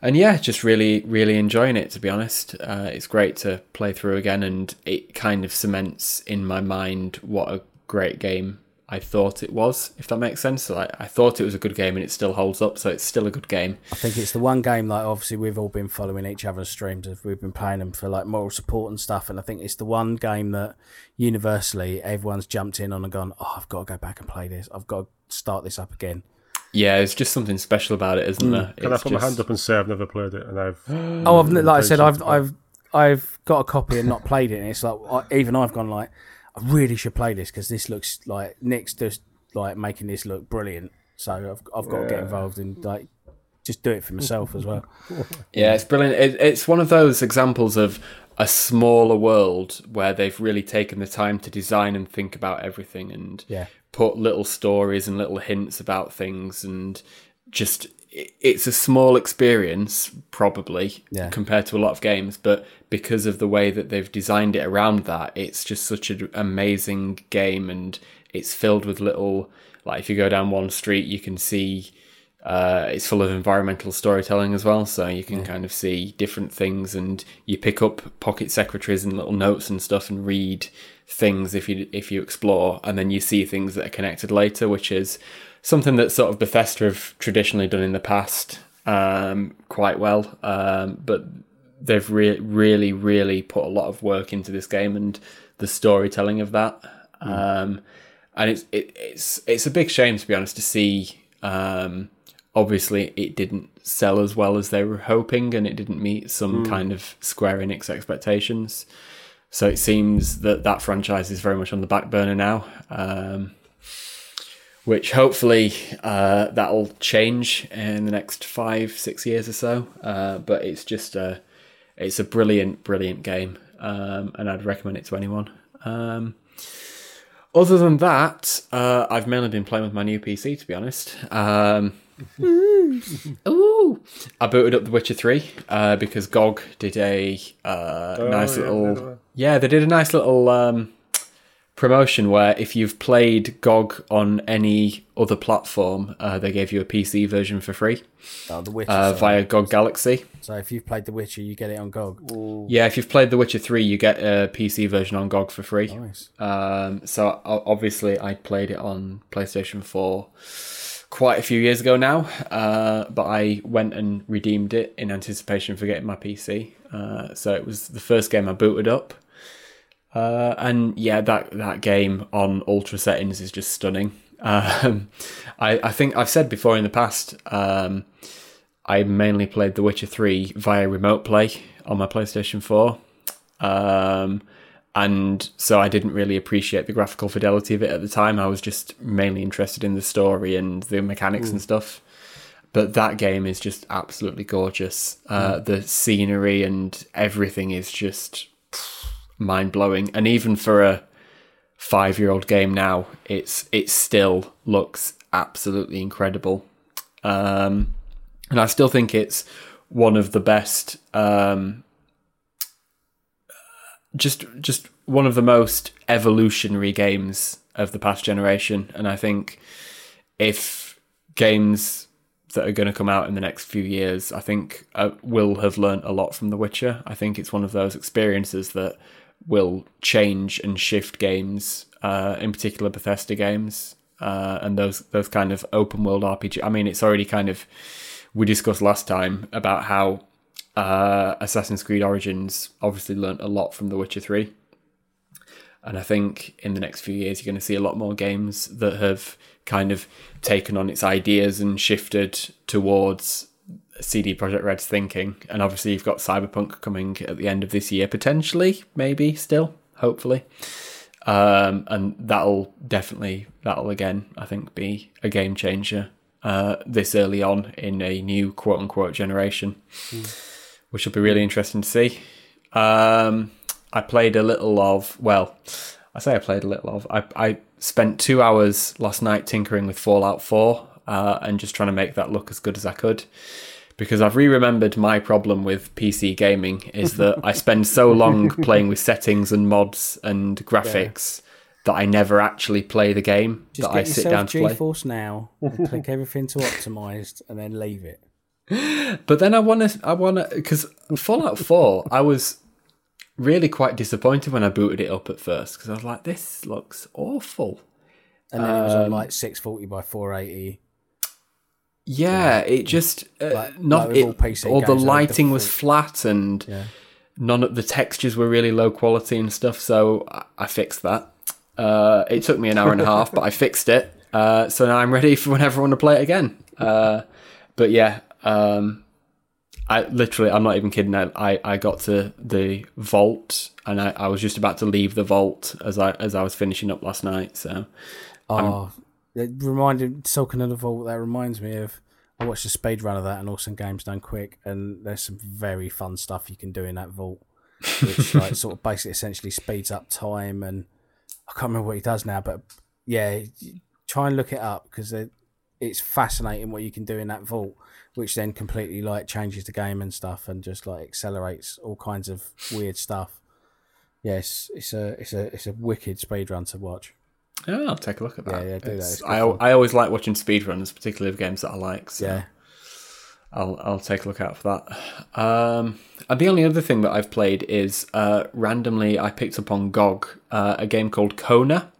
and yeah, just really, really enjoying it. To be honest, uh, it's great to play through again, and it kind of cements in my mind what a great game I thought it was. If that makes sense, so, like I thought it was a good game, and it still holds up. So it's still a good game. I think it's the one game like obviously we've all been following each other's streams. as We've been playing them for like moral support and stuff, and I think it's the one game that universally everyone's jumped in on and gone, "Oh, I've got to go back and play this. I've got to start this up again." Yeah, it's just something special about it, isn't mm. there? Can I It's put my just- hand up and say I've never played it, and I've Oh, I've like I said, I've I've I've got a copy and not played it, and it's like even I've gone like, I really should play this because this looks like Nick's just like making this look brilliant. So I've I've got to get involved and like just do it for myself as well. Yeah, it's brilliant. It, it's one of those examples of a smaller world where they've really taken the time to design and think about everything and Yeah. put little stories and little hints about things and just it- it's a small experience probably Yeah. compared to a lot of games but because of the way that they've designed it around that it's just such an amazing game and it's filled with little like if you go down one street you can see uh, it's full of environmental storytelling as well, so you can kind of see different things, and you pick up pocket secretaries and little notes and stuff, and read things if you if you explore, and then you see things that are connected later, which is something that sort of Bethesda have traditionally done in the past um, quite well, um, but they've re- really really put a lot of work into this game and the storytelling of that. Um, and it's it, it's it's a big shame to be honest to see. Um, obviously, it didn't sell as well as they were hoping, and it didn't meet some kind of Square Enix expectations. So it seems that that franchise is very much on the back burner now. Um, which hopefully uh, that'll change in the next five, six years or so. Uh, but it's just a, it's a brilliant, brilliant game. um, and I'd recommend it to anyone. Um, other than that, uh, I've mainly been playing with my new PC, to be honest. Um, ooh, I booted up The Witcher Three uh, because GOG did a uh, nice yeah, little yeah. yeah, they did a nice little um, promotion where if you've played GOG on any other platform, uh, they gave you a PC version for free Oh, the Witcher. uh, via GOG Galaxy. So if you've played The Witcher, you get it on GOG. Yeah, if you've played The Witcher 3, you get a PC version on GOG for free. Nice. Um, so obviously, I played it on PlayStation 4 quite a few years ago now, uh, but I went and redeemed it in anticipation for getting my PC. Uh, so it was the first game I booted up. Uh, and yeah, that, that game on ultra settings is just stunning. Um, I, I think I've said before in the past, um, I mainly played The Witcher 3 via remote play on my PlayStation 4. Um, and so I didn't really appreciate the graphical fidelity of it at the time. I was just mainly interested in the story and the mechanics and stuff. But that game is just absolutely gorgeous. Uh, The scenery and everything is just mind blowing. And even for a five year old game now, it's it still looks absolutely incredible. Um, and I still think it's one of the best um, just just one of the most evolutionary games of the past generation and i think if games that are going to come out in the next few years i think uh, will have learnt a lot from the witcher i think it's one of those experiences that will change and shift games uh, in particular bethesda games uh, and those those kind of open world rpg i mean it's already kind of we discussed last time about how uh, Assassin's Creed Origins obviously learnt a lot from The Witcher 3. And I think in the next few years, you're going to see a lot more games that have kind of taken on its ideas and shifted towards CD Projekt Red's thinking. And obviously, you've got Cyberpunk coming at the end of this year, potentially, maybe still, hopefully. Um, and that'll definitely, that'll again, I think, be a game changer uh, this early on in a new quote unquote generation which will be really interesting to see. Um, I played a little of, well, I say I played a little of, I, I spent two hours last night tinkering with Fallout 4 uh, and just trying to make that look as good as I could. Because I've re remembered my problem with PC gaming is that I spend so long playing with settings and mods and graphics that I never actually play the game Just that get I sit yourself down to play. GeForce now and click everything to optimized and then leave it. But then I want to, I want to, because Fallout 4, I was really quite disappointed when I booted it up at first because I was like, this looks awful. And then it was on Um, like 640 by 480. Yeah, it just, uh, Like- not, like it, all PC all the lighting was flat and Yeah. none of the textures were really low quality and stuff. So I, I fixed that. Uh, it took me an hour and a half, but I fixed it. Uh, so now I'm ready for whenever I want to play it again. Uh, but yeah, um, I literally, I'm not even kidding. I, I, I got to the vault and I, I was just about to leave the vault as I as I was finishing up last night. So Oh, it reminded talking of vault. That reminds me of I watched a speed run of that and Awesome Games Done Quick, and there's some very fun stuff you can do in that vault, which like sort of basically essentially speeds up time. And I can't remember what he does now, but yeah, try and look it up because it's fascinating what you can do in that vault, which then completely like changes the game and stuff, and just like accelerates all kinds of weird stuff. Yes, it's a it's a it's a wicked speed run to watch. Yeah, I'll take a look at that. Yeah, yeah, do that. It's- It's I, fun. I always like watching speedrunners, particularly of games that I like. So. Yeah. I'll I'll take a look out for that. Um, and the only other thing that I've played is uh, randomly I picked up on GOG uh, a game called Kona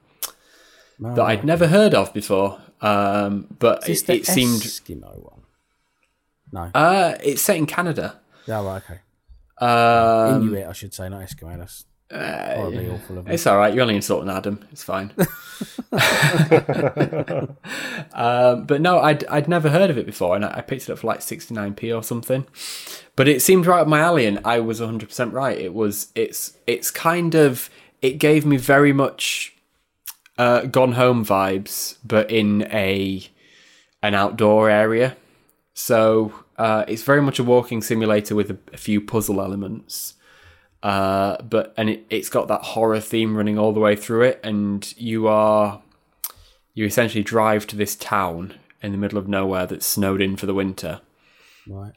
that I'd never heard of before. Um, but Is this it, the it seemed Eskimo one? No. uh, it's set in Canada. yeah, right, okay. Um, Inuit, I should say, not Eskimo. That's horribly awful of me. It's all right. You're only insulting Adam. It's fine. um, but no, I'd I'd never heard of it before, and I, I picked it up for like 69p or something. But it seemed right up my alley, and I was 100 percent right. It was. It's it's kind of. It gave me very much uh, Gone Home vibes, but in a an outdoor area. So uh, it's very much a walking simulator with a, a few puzzle elements. Uh, but and it, it's got that horror theme running all the way through it, and you are you essentially drive to this town in the middle of nowhere that's snowed in for the winter. Right.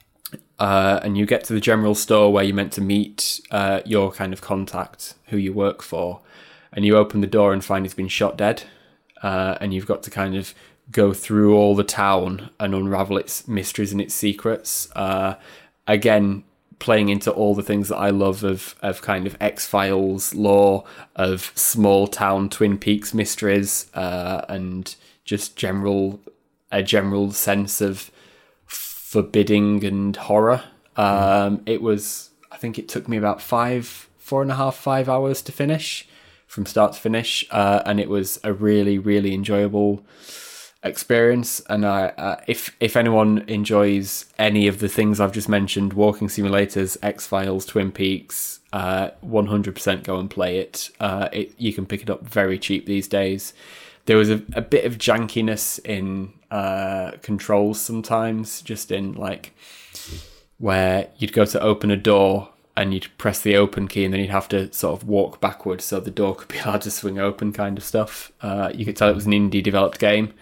Uh, and you get to the general store where you're meant to meet uh, your kind of contact who you work for, and you open the door and find he's been shot dead, uh, and you've got to kind of go through all the town and unravel its mysteries and its secrets. Uh, again, playing into all the things that I love of of kind of X Files lore, of small town Twin Peaks mysteries, uh, and just general a general sense of forbidding and horror. Um, it was, I think it took me about five, four and a half, five hours to finish from start to finish, uh, and it was a really, really enjoyable experience. And I, uh, if if anyone enjoys any of the things I've just mentioned, walking simulators, X Files, Twin Peaks, uh, one hundred percent go and play it. Uh, it you can pick it up very cheap these days. There was a, a bit of jankiness in uh, controls sometimes, just in like where you'd go to open a door and you'd press the open key and then you'd have to sort of walk backwards so the door could be allowed to swing open kind of stuff. Uh, you could tell it was an indie developed game,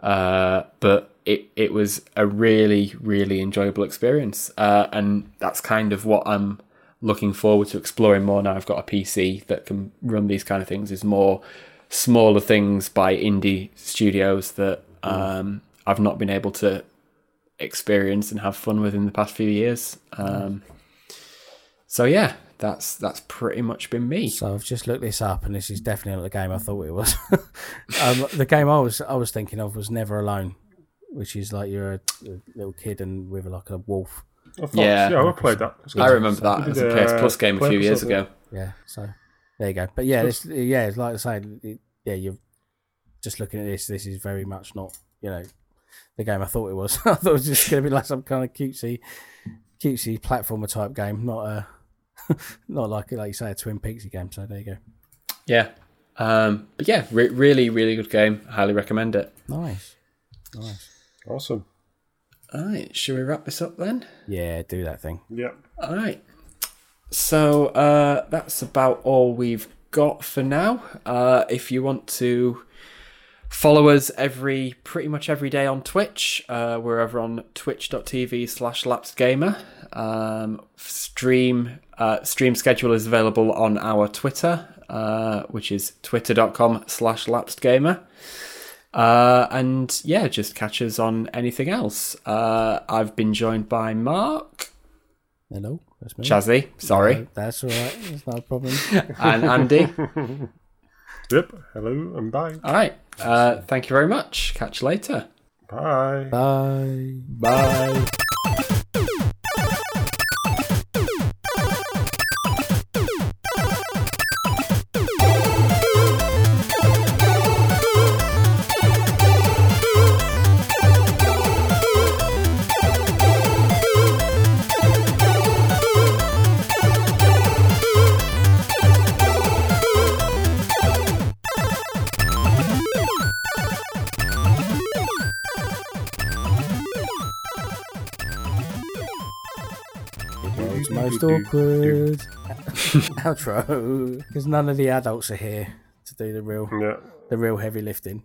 uh, but it, it was a really, really enjoyable experience. Uh, and that's kind of what I'm looking forward to exploring more now I've got a PC that can run these kind of things is more smaller things by indie studios that um, I've not been able to experience and have fun with in the past few years. Um, so yeah, that's that's pretty much been me. So I've just looked this up, and this is definitely not the game I thought it was. um, the game I was I was thinking of was Never Alone, which is like you're a, a little kid and with like a wolf. I thought, Yeah. yeah, I played that. I good. remember that We as did, a PS uh, Plus game a few years episode of ago. Yeah, so there you go. But yeah, this, yeah, it's like I say, it, yeah, you're just looking at this. This is very much not, you know, the game I thought it was. I thought it was just going to be like some kind of cutesy, cutesy platformer type game, not a, not like like you say a Twin Peaksy game. So there you go. Yeah, um, but yeah, re- really, really good game. Highly recommend it. Nice, nice. Awesome. All right, should we wrap this up then? Yeah, do that thing. Yeah. All right. So uh, that's about all we've got for now. Uh, if you want to follow us every pretty much every day on Twitch, uh, we're over on twitch.tv slash lapsedgamer. Um, stream uh, stream schedule is available on our Twitter, uh, which is twitter.com slash lapsedgamer. Uh, and yeah, just catch us on anything else. Uh, I've been joined by Mark. Hello, that's me. Chazzy, sorry, No, that's all right. That's not a problem. and Andy. Yep. Hello and bye. All right. Uh, thank you very much. Catch you later. Bye. Bye. Bye. Most awkward outro because none of the adults are here to do the real Yeah. the real heavy lifting.